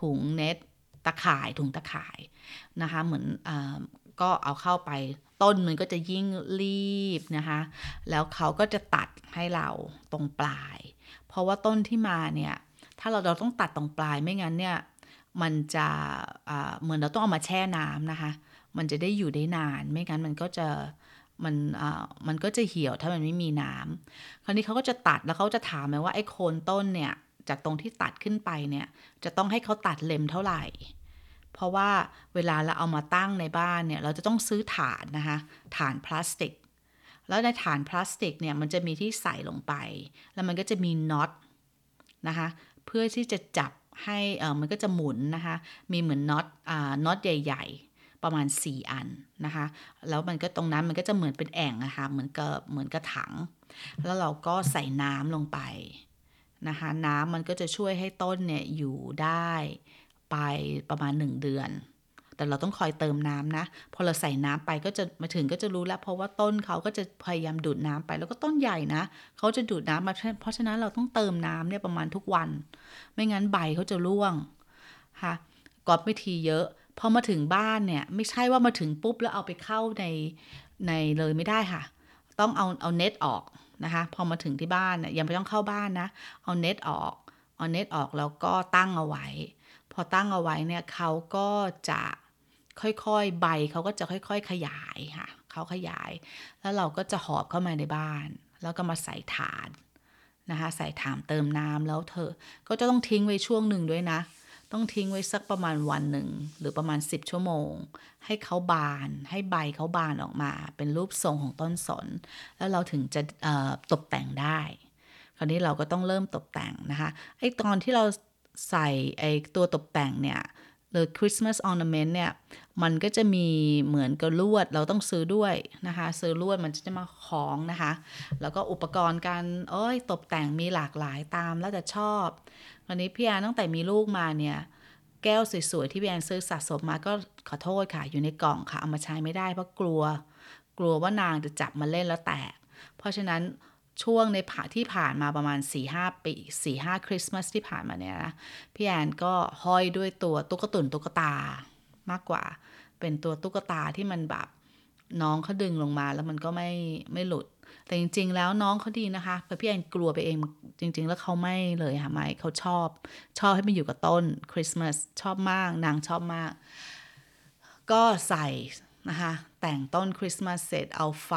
ถุงเน็ตตะข่าย ถุงตะข่ายนะคะ เหมือนอก็เอาเข้าไปต้นมันก็จะยิ่งรีบนะคะ แล้วเขาก็จะตัดให้เราตรงปลาย เพราะว่าต้นที่มาเนี่ยถ้าเราเราต้องตัดตรงปลายไม่งั้นเนี่ยมันจะเหมือนเราต้องเอามาแช่น้ำนะคะ มันจะได้อยู่ได้นานไม่งั้นมันก็จะมันมันก็จะเหี่ยวถ้ามันไม่มีน้ำคราวนี้เขาก็จะตัดแล้วเขาจะถามไหมว่าไอ้โคนต้นเนี่ยจากตรงที่ตัดขึ้นไปเนี่ยจะต้องให้เขาตัดเล็มเท่าไหร่ เพราะว่าเวลาเราเอามาตั้งในบ้านเนี่ยเราจะต้องซื้อฐานนะคะฐานพลาสติก แล้วในฐานพลาสติกเนี่ยมันจะมีที่ใส่ลงไป แล้วมันก็จะมีน็อตนะคะ เพื่อที่จะจับให้เออมันก็จะหมุนนะคะ มีเหมือนน็อตอ่าน็อตใหญ่ ๆ ประมาณ 4 อันนะคะ แล้วมันก็ตรงนั้นมันก็จะเหมือนเป็นแอ่งนะคะ เหมือนกับเหมือนกระถัง แล้วเราก็ใส่น้ำลงไปนะคะ น้ำมันก็จะช่วยให้ต้นเนี่ยอยู่ได้ไปประมาณ 1 เดือน แต่เราต้องคอยเติมน้ำนะ พอเราใส่น้ำไปก็จะมาถึงก็จะรู้แล้ว เพราะว่าต้นเขาก็จะพยายามดูดน้ำไป แล้วก็ต้นใหญ่นะเขาจะดูดน้ำมา เพราะฉะนั้นเราต้องเติมน้ำเนี่ยประมาณทุกวัน ไม่งั้นใบเขาจะร่วงค่ะกอบไม่ทีเยอะพอมาถึงบ้านเนี่ยไม่ใช่ว่ามาถึงปุ๊บแล้วเอาไปเข้าในในเลยไม่ได้ค่ะ ต้องเอาเอาเน็ตออกนะคะพอมาถึงที่บ้านเนี่ยยังไม่ต้องเข้าบ้านนะ เอาเน็ตออกเอาเน็ตออกแล้วก็ตั้งเอาไว้ พอตั้งเอาไว้เนี่ยเขาก็จะ ค่อยๆ ใบเขาก็จะค่อยๆ ขยายค่ะเขาขยาย แล้วเราก็จะหอบเข้ามาในบ้าน แล้วก็มาใส่ถาดนะคะ ใส่ถามเติมน้ำแล้วเธอ ก็จะต้องทิ้งไว้ช่วงหนึ่งด้วยนะ ต้องทิ้งไว้สักประมาณวันหนึ่งหรือประมาณ 10 ชั่วโมง ให้เขาบาน ให้ใบเขาบานออกมา เป็นรูปทรงของต้นสน แล้วเราถึงจะตกแต่งได้ คราวนี้เราก็ต้องเริ่มตกแต่งนะคะ ไอ้ตอนที่เราใส่ไอ้ตัวตกแต่งเนี่ย หรือ Christmas ornament เนี่ย มันก็จะมีเหมือนกับลวดเราต้องซื้อด้วยนะคะ ซื้อลวดมันจะมาคล้องนะคะ แล้วก็อุปกรณ์การเอ้ยตกแต่งมีหลากหลายตามแล้วแต่ชอบวันนี้พี่แอนตั้งแต่มีลูกมาเนี่ย แก้วสวยๆ ที่พี่แอนซื้อสะสมมาก็ขอโทษค่ะ อยู่ในกล่องค่ะ เอามาใช้ไม่ได้เพราะกลัว กลัวว่านางจะจับมาเล่นแล้วแตก เพราะฉะนั้น ช่วงในผ่าที่ผ่านมาประมาณ4ี่หปี4ี่หคริสต์มาสที่ผ่านมาเนี่ยนะพี่แอนก็ห้อยด้วยตัวตุ๊กตุนตุ๊กตามากกว่า เป็นตัวตุ๊กตาที่มันแบบน้องเขาดึงลงมาแล้วมันก็ไม่ไม่หลุด แต่จริง ๆ แล้วน้องเขาดีนะคะแต่พี่แอนกลัวไปเองจริง ๆ แล้วเขาไม่เลยค่ะไม่เขาชอบ ชอบให้มันอยู่กับต้นคริสต์มาสชอบมากนางชอบมาก ก็ใส่นะคะแต่งต้นคริสต์มาสเสร็จเอาไฟ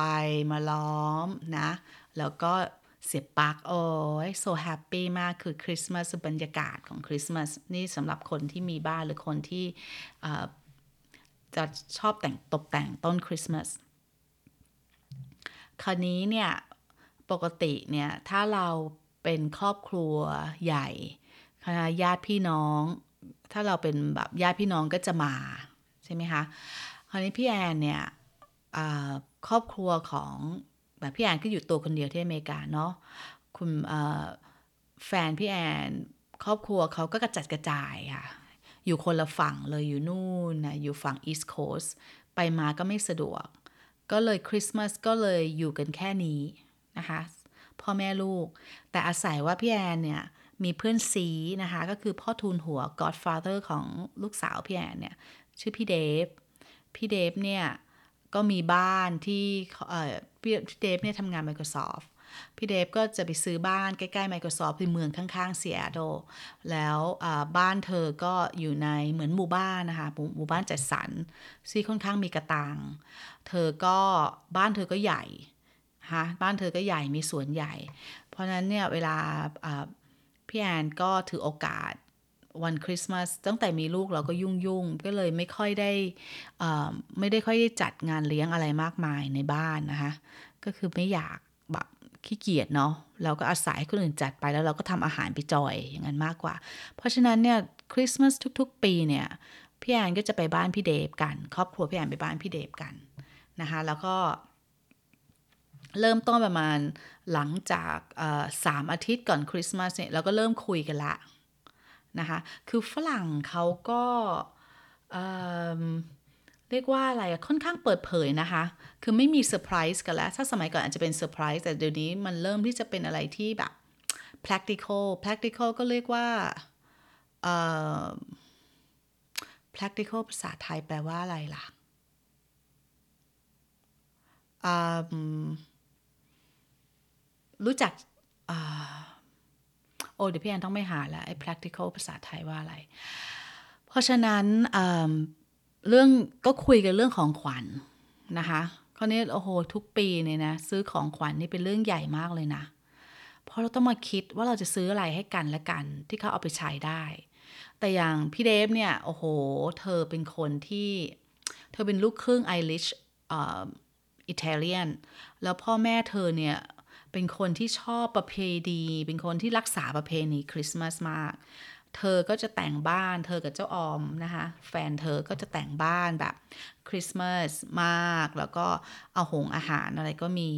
มาล้อมนะ แล้วก็เสียบปลั๊กโอ้ย so happy มากคือคริสต์มาสบรรยากาศของคริสต์มาสนี่สำหรับคนที่มีบ้านหรือคนที่จะชอบแต่งตกแต่งต้นคริสต์มาสคราวนี้เนี่ย ปกติเนี่ย ถ้าเราเป็นครอบครัวใหญ่คณะญาติพี่น้อง ถ้าเราเป็นแบบญาติพี่น้องก็จะมาใช่ไหมคะ คราวนี้พี่แอนเนี่ยครอบครัวของ แบบพี่แอนก็อยู่ตัวคนเดียวที่อเมริกาเนาะคุณแฟนพี่แอนครอบครัวเขาก็กระจัดกระจายค่ะ อยู่คนละฝั่งเลยอยู่นู่นนะอยู่ฝั่งอีสต์โคสไปมาก็ไม่สะดวก ก็เลยคริสต์มาสก็เลยอยู่กันแค่นี้นะคะพ่อแม่ลูก แต่อาศัยว่าพี่แอนเนี่ย มีเพื่อนซีนะคะ ก็คือพ่อทูลหัว godfather ของลูกสาวพี่แอนเนี่ย ชื่อพี่เดฟ พี่เดฟเนี่ย ก็มีบ้านที่พี่เดฟเนี่ยทำงาน Microsoft พี่เดฟก็จะไปซื้อบ้านใกล้ๆ Microsoft ที่เมืองข้างๆเซียโตแล้วบ้านเธอก็อยู่ในเหมือนหมู่บ้านนะคะหมู่บ้านจัดสรรที่ค่อนข้างมีกระตัง เธอก็บ้านเธอก็ใหญ่ฮะบ้านเธอก็ใหญ่มีสวนใหญ่ เพราะนั้นเนี่ยเวลาพี่แอนก็ถือโอกาส วันคริสต์มาสตั้งแต่มีลูกเราก็ยุ่งยุ่งก็เลยไม่ค่อยได้ไม่ได้ค่อยได้จัดงานเลี้ยงอะไรมากมายในบ้านนะคะ ก็คือไม่อยากแบบขี้เกียจเนาะเราก็อาศัยคนอื่นจัดไปแล้วเราก็ทำอาหารไปจอยอย่างนั้นมากกว่า เพราะฉะนั้นเนี่ยคริสต์มาสทุก ๆ ปีเนี่ยพี่แอนก็จะไปบ้านพี่เดฟกัน ครอบครัวพี่แอนไปบ้านพี่เดฟกันนะคะแล้วก็เริ่มต้นประมาณหลังจากสามอาทิตย์ก่อนคริสต์มาสเนี่ยเราก็เริ่มคุยกันละ นะคะ คือฝรั่งเขาก็เรียกว่าอะไรค่อนข้างเปิดเผยนะคะ คือไม่มีเซอร์ไพรส์กันแล้ว ถ้าสมัยก่อนอาจจะเป็นเซอร์ไพรส์แต่เดี๋ยวนี้มันเริ่มที่จะเป็นอะไรที่แบบ practical practical ก็เรียกว่า practical ภาษาไทยแปลว่าอะไรล่ะรู้จัก เออเดี๋ยวพี่แอนต้องไม่หาแล้วไอ้ practical ภาษาไทยว่าอะไร เพราะฉะนั้นเเรื่องก็คุยกันเรื่องของขวัญนนะคะคราวนี้โอ้โหทุกปีเนี่ยนะซื้อของขวัญนี่เป็นเรื่องใหญ่มากเลยนะ เพราะเราต้องมาคิดว่าเราจะซื้ออะไรให้กันและกัน ที่เขาเอาไปใช้ได้ แต่อย่างพี่เดฟเนี่ย โอ้โห เธอเป็นคนที่ เธอเป็นลูกครึ่งไอริชอิตาเลียน แล้วพ่อแม่เธอเนี่ย เป็นคนที่ชอบประเพณี เป็นคนที่รักษาประเพณีคริสต์มาสมาก เธอก็จะแต่งบ้าน เธอกับเจ้าออมนะคะ แฟนเธอก็จะแต่งบ้านแบบคริสต์มาสมาก แล้วก็เอาหงอาหารอะไรก็มี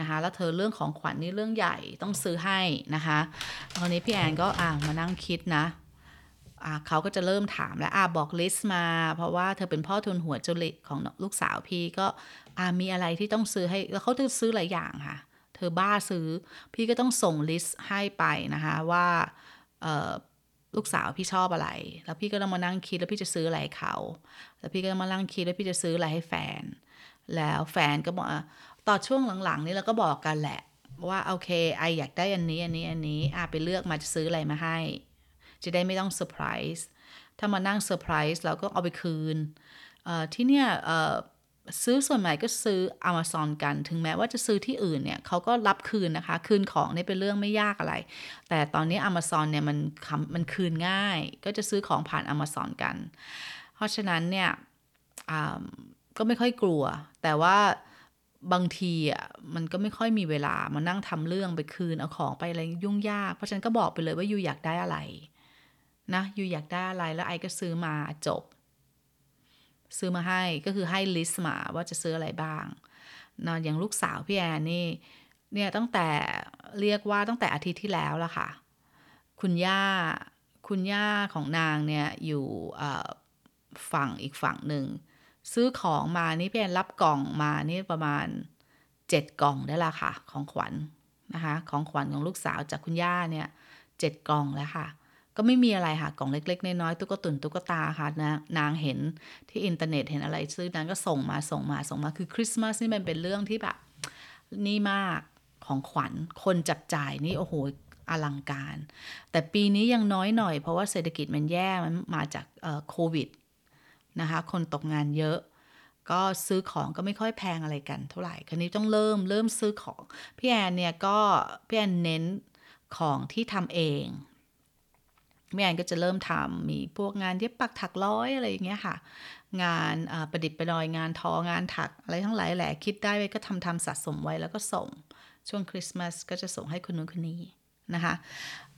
นะคะ แล้วเธอเรื่องของขวัญนนี่เรื่องใหญ่ต้องซื้อให้นะคะตอนนี้พี่แอนก็อ่ามานั่งคิดนะเขาก็จะเริ่มถามแล้วอ่าบอกลิสต์มา เพราะว่าเธอเป็นพ่อทุนหัวจุลิของลูกสาวพี่ก็อ่ามีอะไรที่ต้องซื้อให้ แล้วเขาจะซื้อหลายอย่างค่ะ ธอบ้าซื้อ พี่ก็ต้องส่ง list ให้ไปนะคะว่าลูกสาวพี่ชอบอะไร แล้วพี่ก็ต้องมานั่งคิดแล้วพี่จะซื้ออะไรเขา แล้วพี่ก็มานั่งคิดแล้วพี่จะซื้ออะไรให้แฟน แล้วแฟนก็บอกต่อช่วงหลังๆ นี้เราก็บอกกันแหละว่าโอเค I อยากได้อันนี้อันนี้อันนี้อาไปเลือกมาจะซื้ออะไรมาให้ จะได้ไม่ต้องเซอร์ไพรส์ถ้ามานั่งเซอร์ไพรส์เราก็เอาไปคืนที่เนี่ย ซื้อส่วนใหญ่ก็ซื้อ Amazon กัน ถึงแม้ว่าจะซื้อที่อื่นเนี่ยเขาก็รับคืนนะคะ คืนของนี่เป็นเรื่องไม่ยากอะไร แต่ตอนนี้ Amazon เนี่ยมันมันคืนง่าย ก็จะซื้อของผ่าน Amazon กัน เพราะฉะนั้นเนี่ยก็ไม่ค่อยกลัว แต่ว่าบางทีอะมันก็ไม่ค่อยมีเวลามานั่งทำเรื่องไปคืนเอาของไปอะไรยุ่งยาก เพราะฉะนั้นก็บอกไปเลยว่ายูอยากได้อะไรนะยูอยากได้อะไรแล้วไอ้ก็ซื้อมาจบ ซื้อมาให้ก็คือให้ลิสต์มาว่าจะซื้ออะไรบ้างนะอย่างลูกสาวพี่แอนนี่เนี่ยตั้งแต่เรียกว่าตั้งแต่อาทิตย์ที่แล้วละค่ะ คุณย่าคุณย่าของนางเนี่ยอยู่ฝั่งอีกฝั่งหนึ่ง ซื้อของมานี่พี่แอนรับกล่องมานี่ประมาณเจ็ดกล่องได้ละค่ะ ของขวัญนะคะ ของขวัญของลูกสาวจากคุณย่าเนี่ยเจ็ดกล่องแล้วค่ะ ก็ไม่มีอะไรค่ะกล่องเล็กๆน้อยๆตุ๊กตุนตุ๊กตาค่ะนะนางเห็นที่อินเทอร์เน็ตเห็นอะไรซื้อนางก็ส่งมาส่งมาส่งมาคือคริสต์มาสนี่มันเป็นเรื่องที่แบบนี่มากของขวัญคนจับจ่ายนี่โอ้โหอลังการ แต่ปีนี้ยังน้อยหน่อยเพราะว่าเศรษฐกิจมันแย่มันมาจากโควิดนะคะคนตกงานเยอะ ก็ซื้อของก็ไม่ค่อยแพงอะไรกันเท่าไหร่คราวนี้ต้องเริ่มเริ่มซื้อของ พี่แอนเนี่ยก็พี่แอนเน้นของที่ทำเอง แม่แอนก็จะเริ่มทำมีพวกงานเย็บปักถักร้อยอะไรอย่างเงี้ยค่ะ งานประดิษฐ์ประดอยงานทองานถักอะไรทั้งหลายแหละคิดได้ไว้ก็ทำทำสะสมไว้แล้วก็ส่ง ช่วงคริสต์มาสก็จะส่งให้คนนู้นคนนี้นะคะ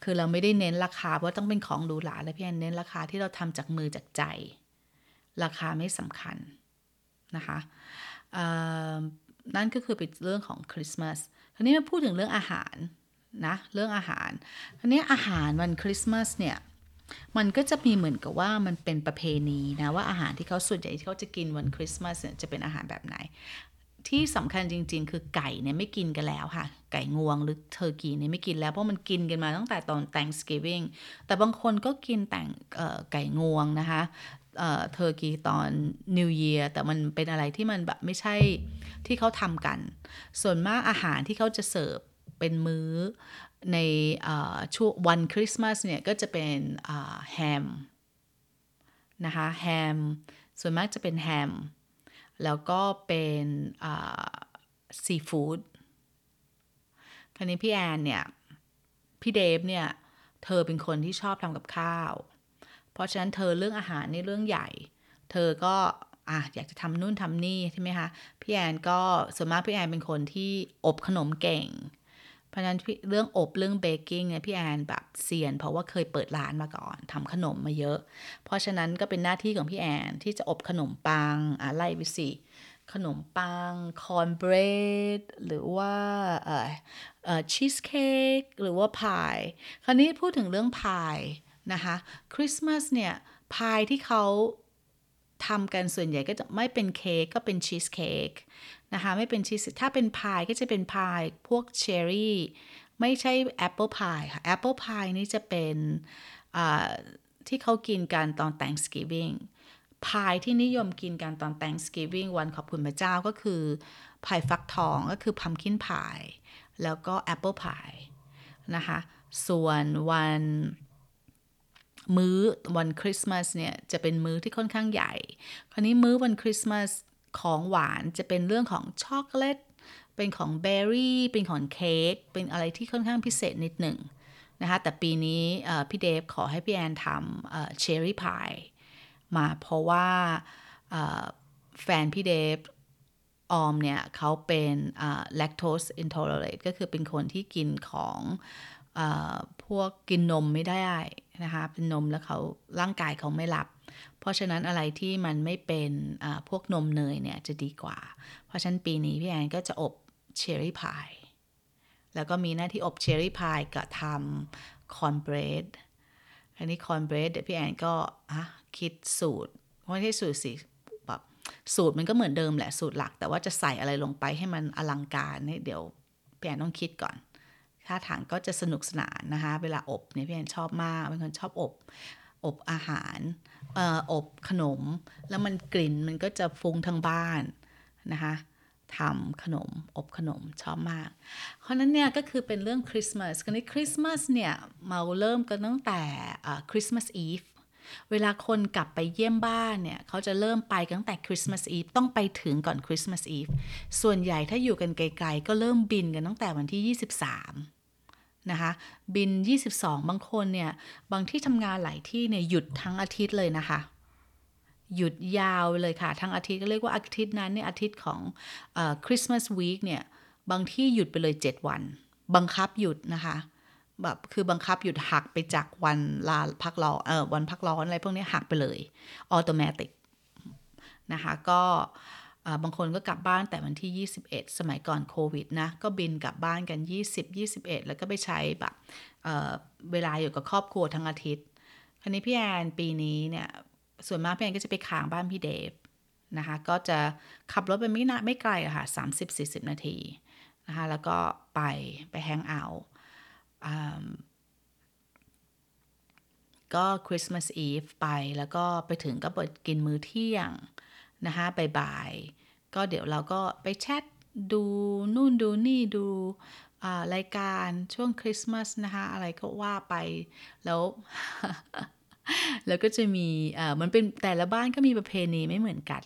คือเราไม่ได้เน้นราคาเพราะต้องเป็นของดูหลาแล้วพี่แอนเน้นราคาที่เราทำจากมือจากใจ ราคาไม่สำคัญนะคะนั่นก็คือเป็นเรื่องของคริสต์มาสทีนี้มาพูดถึงเรื่องอาหาร นะเรื่องอาหารทีนี้อาหารวันคริสต์มาสเนี่ยมันก็จะมีเหมือนกับว่ามันเป็นประเพณีนะว่าอาหารที่เขาส่วนใหญ่ที่เขาจะกินวันคริสต์มาสเนี่ยจะเป็นอาหารแบบไหน ที่สำคัญจริง ๆ คือไก่เนี่ยไม่กินกันแล้วค่ะ ไก่งวงหรือ turkey เนี่ยไม่กินแล้วเพราะมันกินกันมาตั้งแต่ตอน Thanksgiving แต่บางคนก็กินแต่งไก่งวงนะคะ turkey ตอน New Year แต่มันเป็นอะไรที่มันแบบไม่ใช่ที่เขาทำกัน ส่วนมากอาหารที่เขาจะเสิร์ฟ เป็นมื้อในช่วงวันคริสต์มาสเนี่ย ก็จะเป็นแฮมนะคะแฮมส่วนมากจะเป็นแฮม แล้วก็เป็นซีฟู้ดคราวนี้พี่แอนเนี่ย พี่เดฟเนี่ย เธอเป็นคนที่ชอบทำกับข้าว เพราะฉะนั้นเธอเรื่องอาหารนี่เรื่องใหญ่ เธอก็อะอยากจะทำนู่นทำนี่ใช่ไหมคะ พี่แอนก็ส่วนมากพี่แอนเป็นคนที่อบขนมเก่ง เพราะฉะนั้นเรื่องอบเรื่องเบกกิ้งเนี่ยพี่แอนแบบเซียน เพราะว่าเคยเปิดร้านมาก่อนทำขนมมาเยอะ เพราะฉะนั้นก็เป็นหน้าที่ของพี่แอนที่จะอบขนมปังอะไล่ไปสิขนมปัง คอนเบรด หรือว่าเอ่อเอ่อชีสเค้กหรือว่าพาย คราวนี้พูดถึงเรื่องพายนะคะคริสต์มาสเนี่ยพายที่เขาทำกันส่วนใหญ่ก็จะไม่เป็นเค้กก็เป็นชีสเค้ก นะคะไม่เป็นชีสถ้าเป็นพายก็จะเป็นพายพวกเชอรี่ไม่ใช่แอปเปิลพายค่ะแอปเปิลพายนี่จะเป็นที่เขากินกันตอน Thanksgiving พายที่นิยมกินกันตอน Thanksgiving วันขอบคุณพระเจ้าก็คือพายฟักทองก็คือ pumpkin pie แล้วก็แอปเปิลพายนะคะ ส่วนวันมื้อวันคริสต์มาสเนี่ย จะเป็นมื้อที่ค่อนข้างใหญ่ คราวนี้มื้อวันคริสต์มาส ของหวานจะเป็นเรื่องของช็อกโกแลต เป็นของเบอร์รี่ เป็นของเค้ก เป็นอะไรที่ค่อนข้างพิเศษนิดหนึ่งนะคะ แต่ปีนี้พี่เดฟขอให้พี่แอนทำเชอร์รี่พายมาเพราะว่าแฟนพี่เดฟออมเนี่ยเขาเป็น lactose intolerant ก็คือเป็นคนที่กินของพวกกินนมไม่ได้นะคะ เป็นนมแล้วเขาร่างกายเขาไม่รับ เพราะฉะนั้นอะไรที่มันไม่เป็นพวกนมเนยเนี่ยจะดีกว่า เพราะฉะนั้นปีนี้พี่แอนก็จะอบเชอร์รี่พายแล้วก็มีหน้าที่อบเชอร์รี่พายกับทำ cornbread อันนี้ cornbread เดี๋ยวพี่แอนก็คิดสูตรไม่ใช่สูตรสิแบบสูตรมันก็เหมือนเดิมแหละสูตรหลัก แต่ว่าจะใส่อะไรลงไปให้มันอลังการเนี่ยเดี๋ยวพี่แอนต้องคิดก่อนท่าทางก็จะสนุกสนานนะคะ เวลาอบเนี่ยพี่แอนชอบมากเป็นคนชอบอบ อบอาหารอบขนม แล้วมันกลิ่นมันก็จะฟุ้งทั้งบ้านนะคะทำขนม อบขนมชอบมาก เพราะนั้นเนี่ยก็คือเป็นเรื่องคริสต์มาสกันในคริสต์มาสเนี่ยมาเริ่มกันตั้งแต่ Christmas Eve เวลาคนกลับไปเยี่ยมบ้านเนี่ย เขาจะเริ่มไปตั้งแต่ Christmas Eve ต้องไปถึงก่อน Christmas Eve ส่วนใหญ่ถ้าอยู่กันไกลๆ ก็เริ่มบินกันตั้งแต่วันที่ 23 นะคะบิน 22 บางคนเนี่ยบางที่ทำงานหลายที่เนี่ยหยุดทั้งอาทิตย์เลยนะคะ หยุดยาวเลยค่ะ ทั้งอาทิตย์ก็เรียกว่าอาทิตย์นั้นเนี่ยอาทิตย์ของChristmas week เนี่ยบางที่หยุดไปเลย 7 วัน บังคับหยุดนะคะแบบคือบังคับหยุดหักไปจากวันลาพักร้อนเออวันพักร้อนอะไรพวกนี้หักไปเลย automatic นะคะก็ บางคนก็กลับบ้านแต่วันที่ 21 สมัยก่อนโควิดนะก็บินกลับบ้านกัน 20 21 แล้วก็ไปใช้แบบเวลาอยู่กับครอบครัวทั้งอาทิตย์คราวนี้พี่แอนปีนี้เนี่ยส่วนมากพี่แอนก็จะไปค้างบ้านพี่เดฟนะคะก็จะขับรถไปไม่นาไม่ไกลอะค่ะ30-40นาทีนะคะแล้วก็ไปไปแฮงเอาท์ก็คริสต์มาสอีฟไปแล้วก็ไปถึงก็เปิดกินมื้อเที่ยง นะคะบ่ายๆก็เดี๋ยวเราก็ไปแชทดูนู่นดูนี่ดูรายการช่วงคริสต์มาสนะคะอะไรก็ว่าไปแล้ว แล้วก็จะมีมันเป็นแต่ละบ้านก็มีประเพณีไม่เหมือนกัน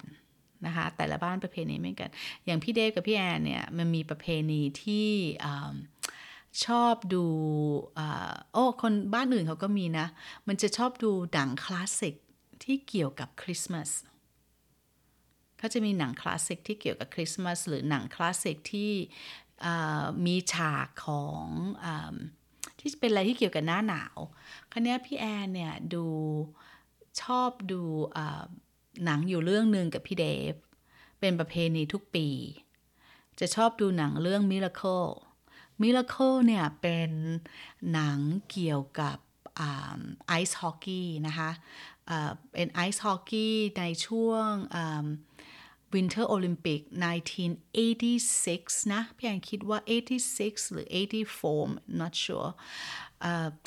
นะคะแต่ละบ้านประเพณีไม่เหมือนกัน อย่างพี่เดฟกับพี่แอนเนี่ยมันมีประเพณีที่ชอบดูโอ้คนบ้านอื่นเขาก็มีนะ มันจะชอบดูหนังคลาสสิกที่เกี่ยวกับคริสต์มาส เขาจะมีหนังคลาสสิกที่เกี่ยวกับคริสต์มาสหรือหนังคลาสสิกที่มีฉากของที่เป็นอะไรที่เกี่ยวกับหน้าหนาวครั้นี้พี่แอนเนี่ยดูชอบดูหนังอยู่เรื่องหนึ่งกับพี่เดฟ เป็นประเพณีทุกปี จะชอบดูหนังเรื่อง Miracle Miracle เนี่ยเป็นหนังเกี่ยวกับไอซ์ฮอกกี้นะคะเป็นไอซ์ฮอกกี้ในช่วง Winter Olympic 1986 นะพี่แอนคิดว่า 86 หรือ 84 not sure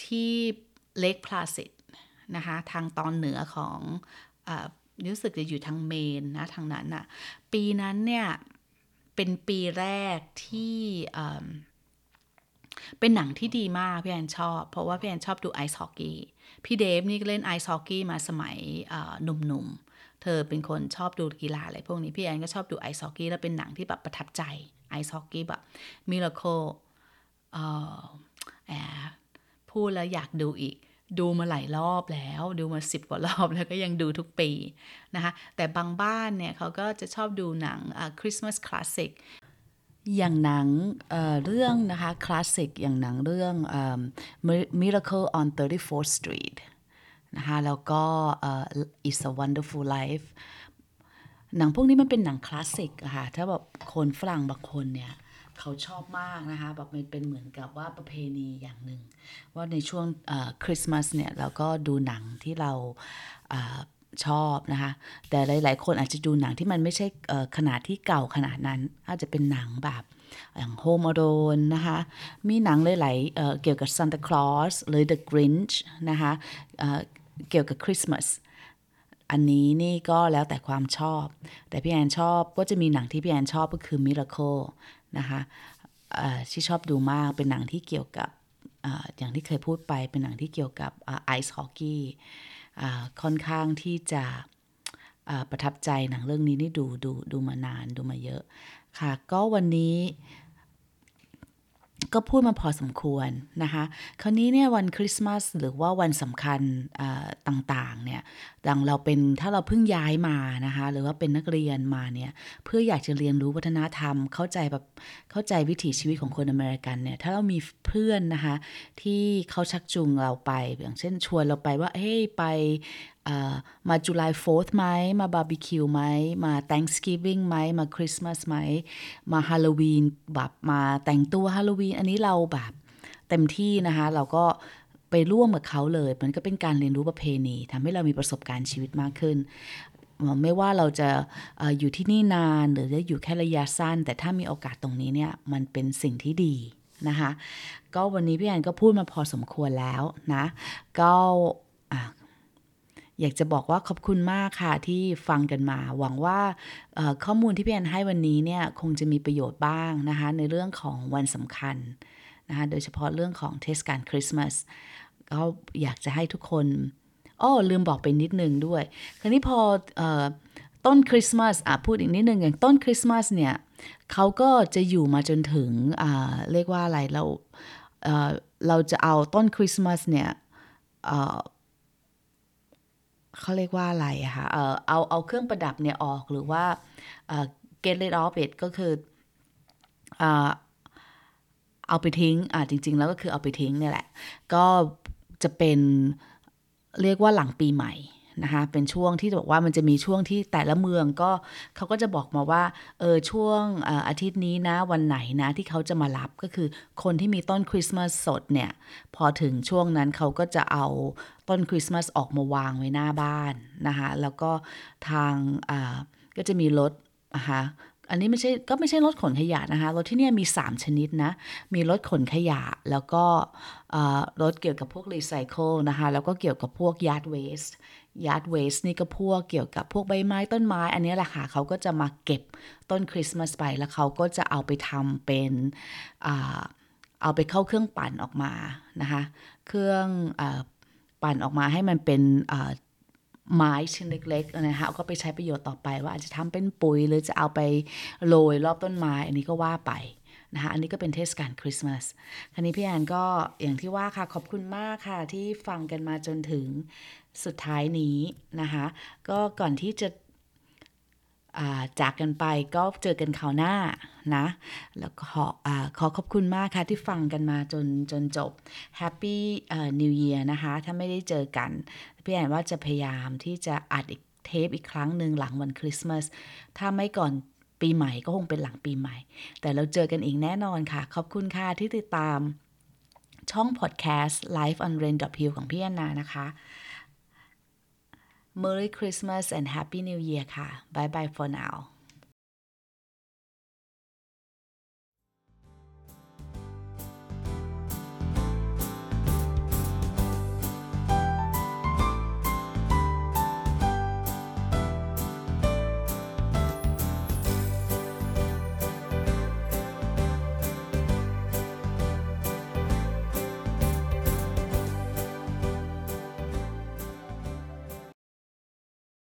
ที่เลกพลาสิตนะคะทางตอนเหนือของรู้สึกจะอยู่ทางเมนนะทางนั้นน่ะปีนั้นเนี่ย เป็นปีแรกที่เป็นหนังที่ดีมากพี่แอนชอบ เพราะว่าพี่แอนชอบดูไอซ์ฮอกกี้พี่เดฟนี่เล่นไอซ์ฮอกกี้มาสมัยหนุ่มๆ เธอเป็นคนชอบดูกีฬาอะไรพวกนี้พี่แอนก็ชอบดูไอซ์ฮอกกี้แล้วเป็นหนังที่แบบประทับใจice hockey แบบ Miracle เอ่อแอบพูดแล้วอยากดูอีก ดูมาหลายรอบแล้ว ดูมาสิบกว่ารอบแล้วก็ยังดูทุกปีนะคะแต่บางบ้านเนี่ยเขาก็จะชอบดูหนังคริสต์มาสคลาสสิกอย่างหนังเรื่องนะคะคลาสสิกอย่างหนังเรื่อง Miracle on 34th Street นะคะแล้วก็ uh, It's a Wonderful Life หนังพวกนี้มันเป็นหนังคลาสสิกอะค่ะถ้าแบบคนฝรั่งบางคนเนี่ยเขาชอบมากนะคะแบบมันเป็นเหมือนกับว่าประเพณีอย่างหนึ่ง ว่าในช่วงคริสต์มาสเนี่ยเราก็ดูหนังที่เราชอบนะคะแต่หลาย ๆ คนอาจจะดูหนังที่มันไม่ใช่ขนาดที่เก่าขนาดนั้น อาจจะเป็นหนังแบบอย่างโฮมอโดนนะคะมีหนังหลายๆเเกี่ยวกับซานตาคลอสหรือ The Grinch นะคะ เกี่ยวกับคริสต์มาสอันนี้นี่ก็แล้วแต่ความชอบ แต่พี่แอนชอบก็จะมีหนังที่พี่แอนชอบก็คือ Miracle นะคะที่ชอบดูมากเป็นหนังที่เกี่ยวกับออย่างที่เคยพูดไปเป็นหนังที่เกี่ยวกับไอซ์ฮอกกี้ค่อนข้างที่จะประทับใจหนังเรื่องนี้นี่ดูดูดูมานานดูมาเยอะค่ะ ก็วันนี้ ก็พูดมาพอสมควรนะคะ คราวนี้เนี่ยวันคริสต์มาสหรือว่าวันสำคัญต่างๆเนี่ยดังเราเป็นถ้าเราเพิ่งย้ายมานะคะ หรือว่าเป็นนักเรียนมาเนี่ยเพื่ออยากจะเรียนรู้วัฒนธรรม เข้าใจแบบเข้าใจวิถีชีวิตของคนอเมริกันเนี่ยถ้าเรามีเพื่อนนะคะที่เขาชักจูงเราไป อย่างเช่นชวนเราไปว่าเฮ้ยไปมา July 4th ไหม มาบาร์บีคิวไหม มา Thanksgiving ไหม มาคริสต์มาสไหม มาฮาโลวีนแบบมาแต่งตัวฮาโลวีนอันนี้เราแบบเต็มที่นะคะ เราก็ไปร่วมกับเขาเลย มันก็เป็นการเรียนรู้ประเพณีทำให้เรามีประสบการณ์ชีวิตมากขึ้น ไม่ว่าเราจะออยู่ที่นี่นานหรือจะอยู่แค่ระยะสั้น แต่ถ้ามีโอกาสตรงนี้เนี่ย มันเป็นสิ่งที่ดีนะคะ ก็วันนี้พี่แอนก็พูดมาพอสมควรแล้วนะ ก็ อยากจะบอกว่าขอบคุณมากค่ะที่ฟังกันมา หวังว่าข้อมูลที่พี่แอนให้วันนี้เนี่ยคงจะมีประโยชน์บ้างนะคะ ในเรื่องของวันสำคัญนะคะโดยเฉพาะเรื่องของเทศกาลคริสต์มาสก็อยากจะให้ทุกคนอ้อลืมบอกไปนิดนึงด้วย คราวนี้พออต้นคริสต์มาสอะพูดอีกนิดนึงอย่างต้นคริสต์มาสเนี่ยเขาก็จะอยู่มาจนถึงเรียกว่าอะไรเราเราจะเอาต้นคริสต์มาสเนี่ย เขาเรียกว่าอะไรคะเออเอาเอาเครื่องประดับเนี่ยออกหรือว่า get rid of it ก็คือเอาไปทิ้งอ่าจริง ๆ แล้วก็คือเอาไปทิ้งเนี่ยแหละ ก็จะเป็นเรียกว่าหลังปีใหม่ นะคะเป็นช่วงที่บอกว่ามันจะมีช่วงที่แต่ละเมืองก็เขาก็จะบอกมาว่าเออช่วงอาทิตย์นี้นะวันไหนนะที่เขาจะมารับก็คือคนที่มีต้นคริสต์มาสสดเนี่ยพอถึงช่วงนั้นเขาก็จะเอาต้นคริสต์มาสออกมาวางไว้หน้าบ้านนะคะแล้วก็ทางก็จะมีรถนะคะอันนี้ไม่ใช่ก็ไม่ใช่รถขนขยะนะคะรถที่นี่มี 3 ชนิดนะมีรถขนขยะแล้วก็รถเกี่ยวกับพวกรีไซเคิลนะคะแล้วก็เกี่ยวกับพวก yard waste yard waste นี่ก็พวกเกี่ยวกับพวกใบไม้ต้นไม้ อันนี้แหละค่ะเขาก็จะมาเก็บต้นคริสต์มาสไปแล้วเขาก็จะเอาไปทำเป็นเอาไปเข้าเครื่องปั่นออกมานะคะเครื่องอปั่นออกมาให้มันเป็นไม้ชิ้นเล็กๆนะคะก็ไปใช้ประโยชน์ต่อไปว่าอาจจะทำเป็นปุ๋ยหรือจะเอาไปโรยรอบต้นไม้ อันนี้ก็ว่าไป นะคะอันนี้ก็เป็นเทศกาลคริสต์มาสคราวนี้พี่แอนก็อย่างที่ว่าค่ะขอบคุณมากค่ะที่ฟังกันมาจนถึงสุดท้ายนี้นะคะก็ก่อนที่จะจากกันไปก็เจอกันคราวหน้านะ แล้วขออขอขอบคุณมากค่ะที่ฟังกันมาจนจนจบ Happy New Year นะคะ ถ้าไม่ได้เจอกัน พี่แอนว่าจะพยายามที่จะอัดอีกเทปอีกครั้งหนึ่งหลังวันคริสต์มาสถ้าไม่ก่อน ปีใหม่ก็คงเป็นหลังปีใหม่ แต่เราเจอกันอีกแน่นอนค่ะ ขอบคุณค่ะที่ติดตามช่องพอดแคสต์ Life on Rain Hill ของพี่แอนนานะคะ Merry Christmas and Happy New Year ค่ะ Bye bye for now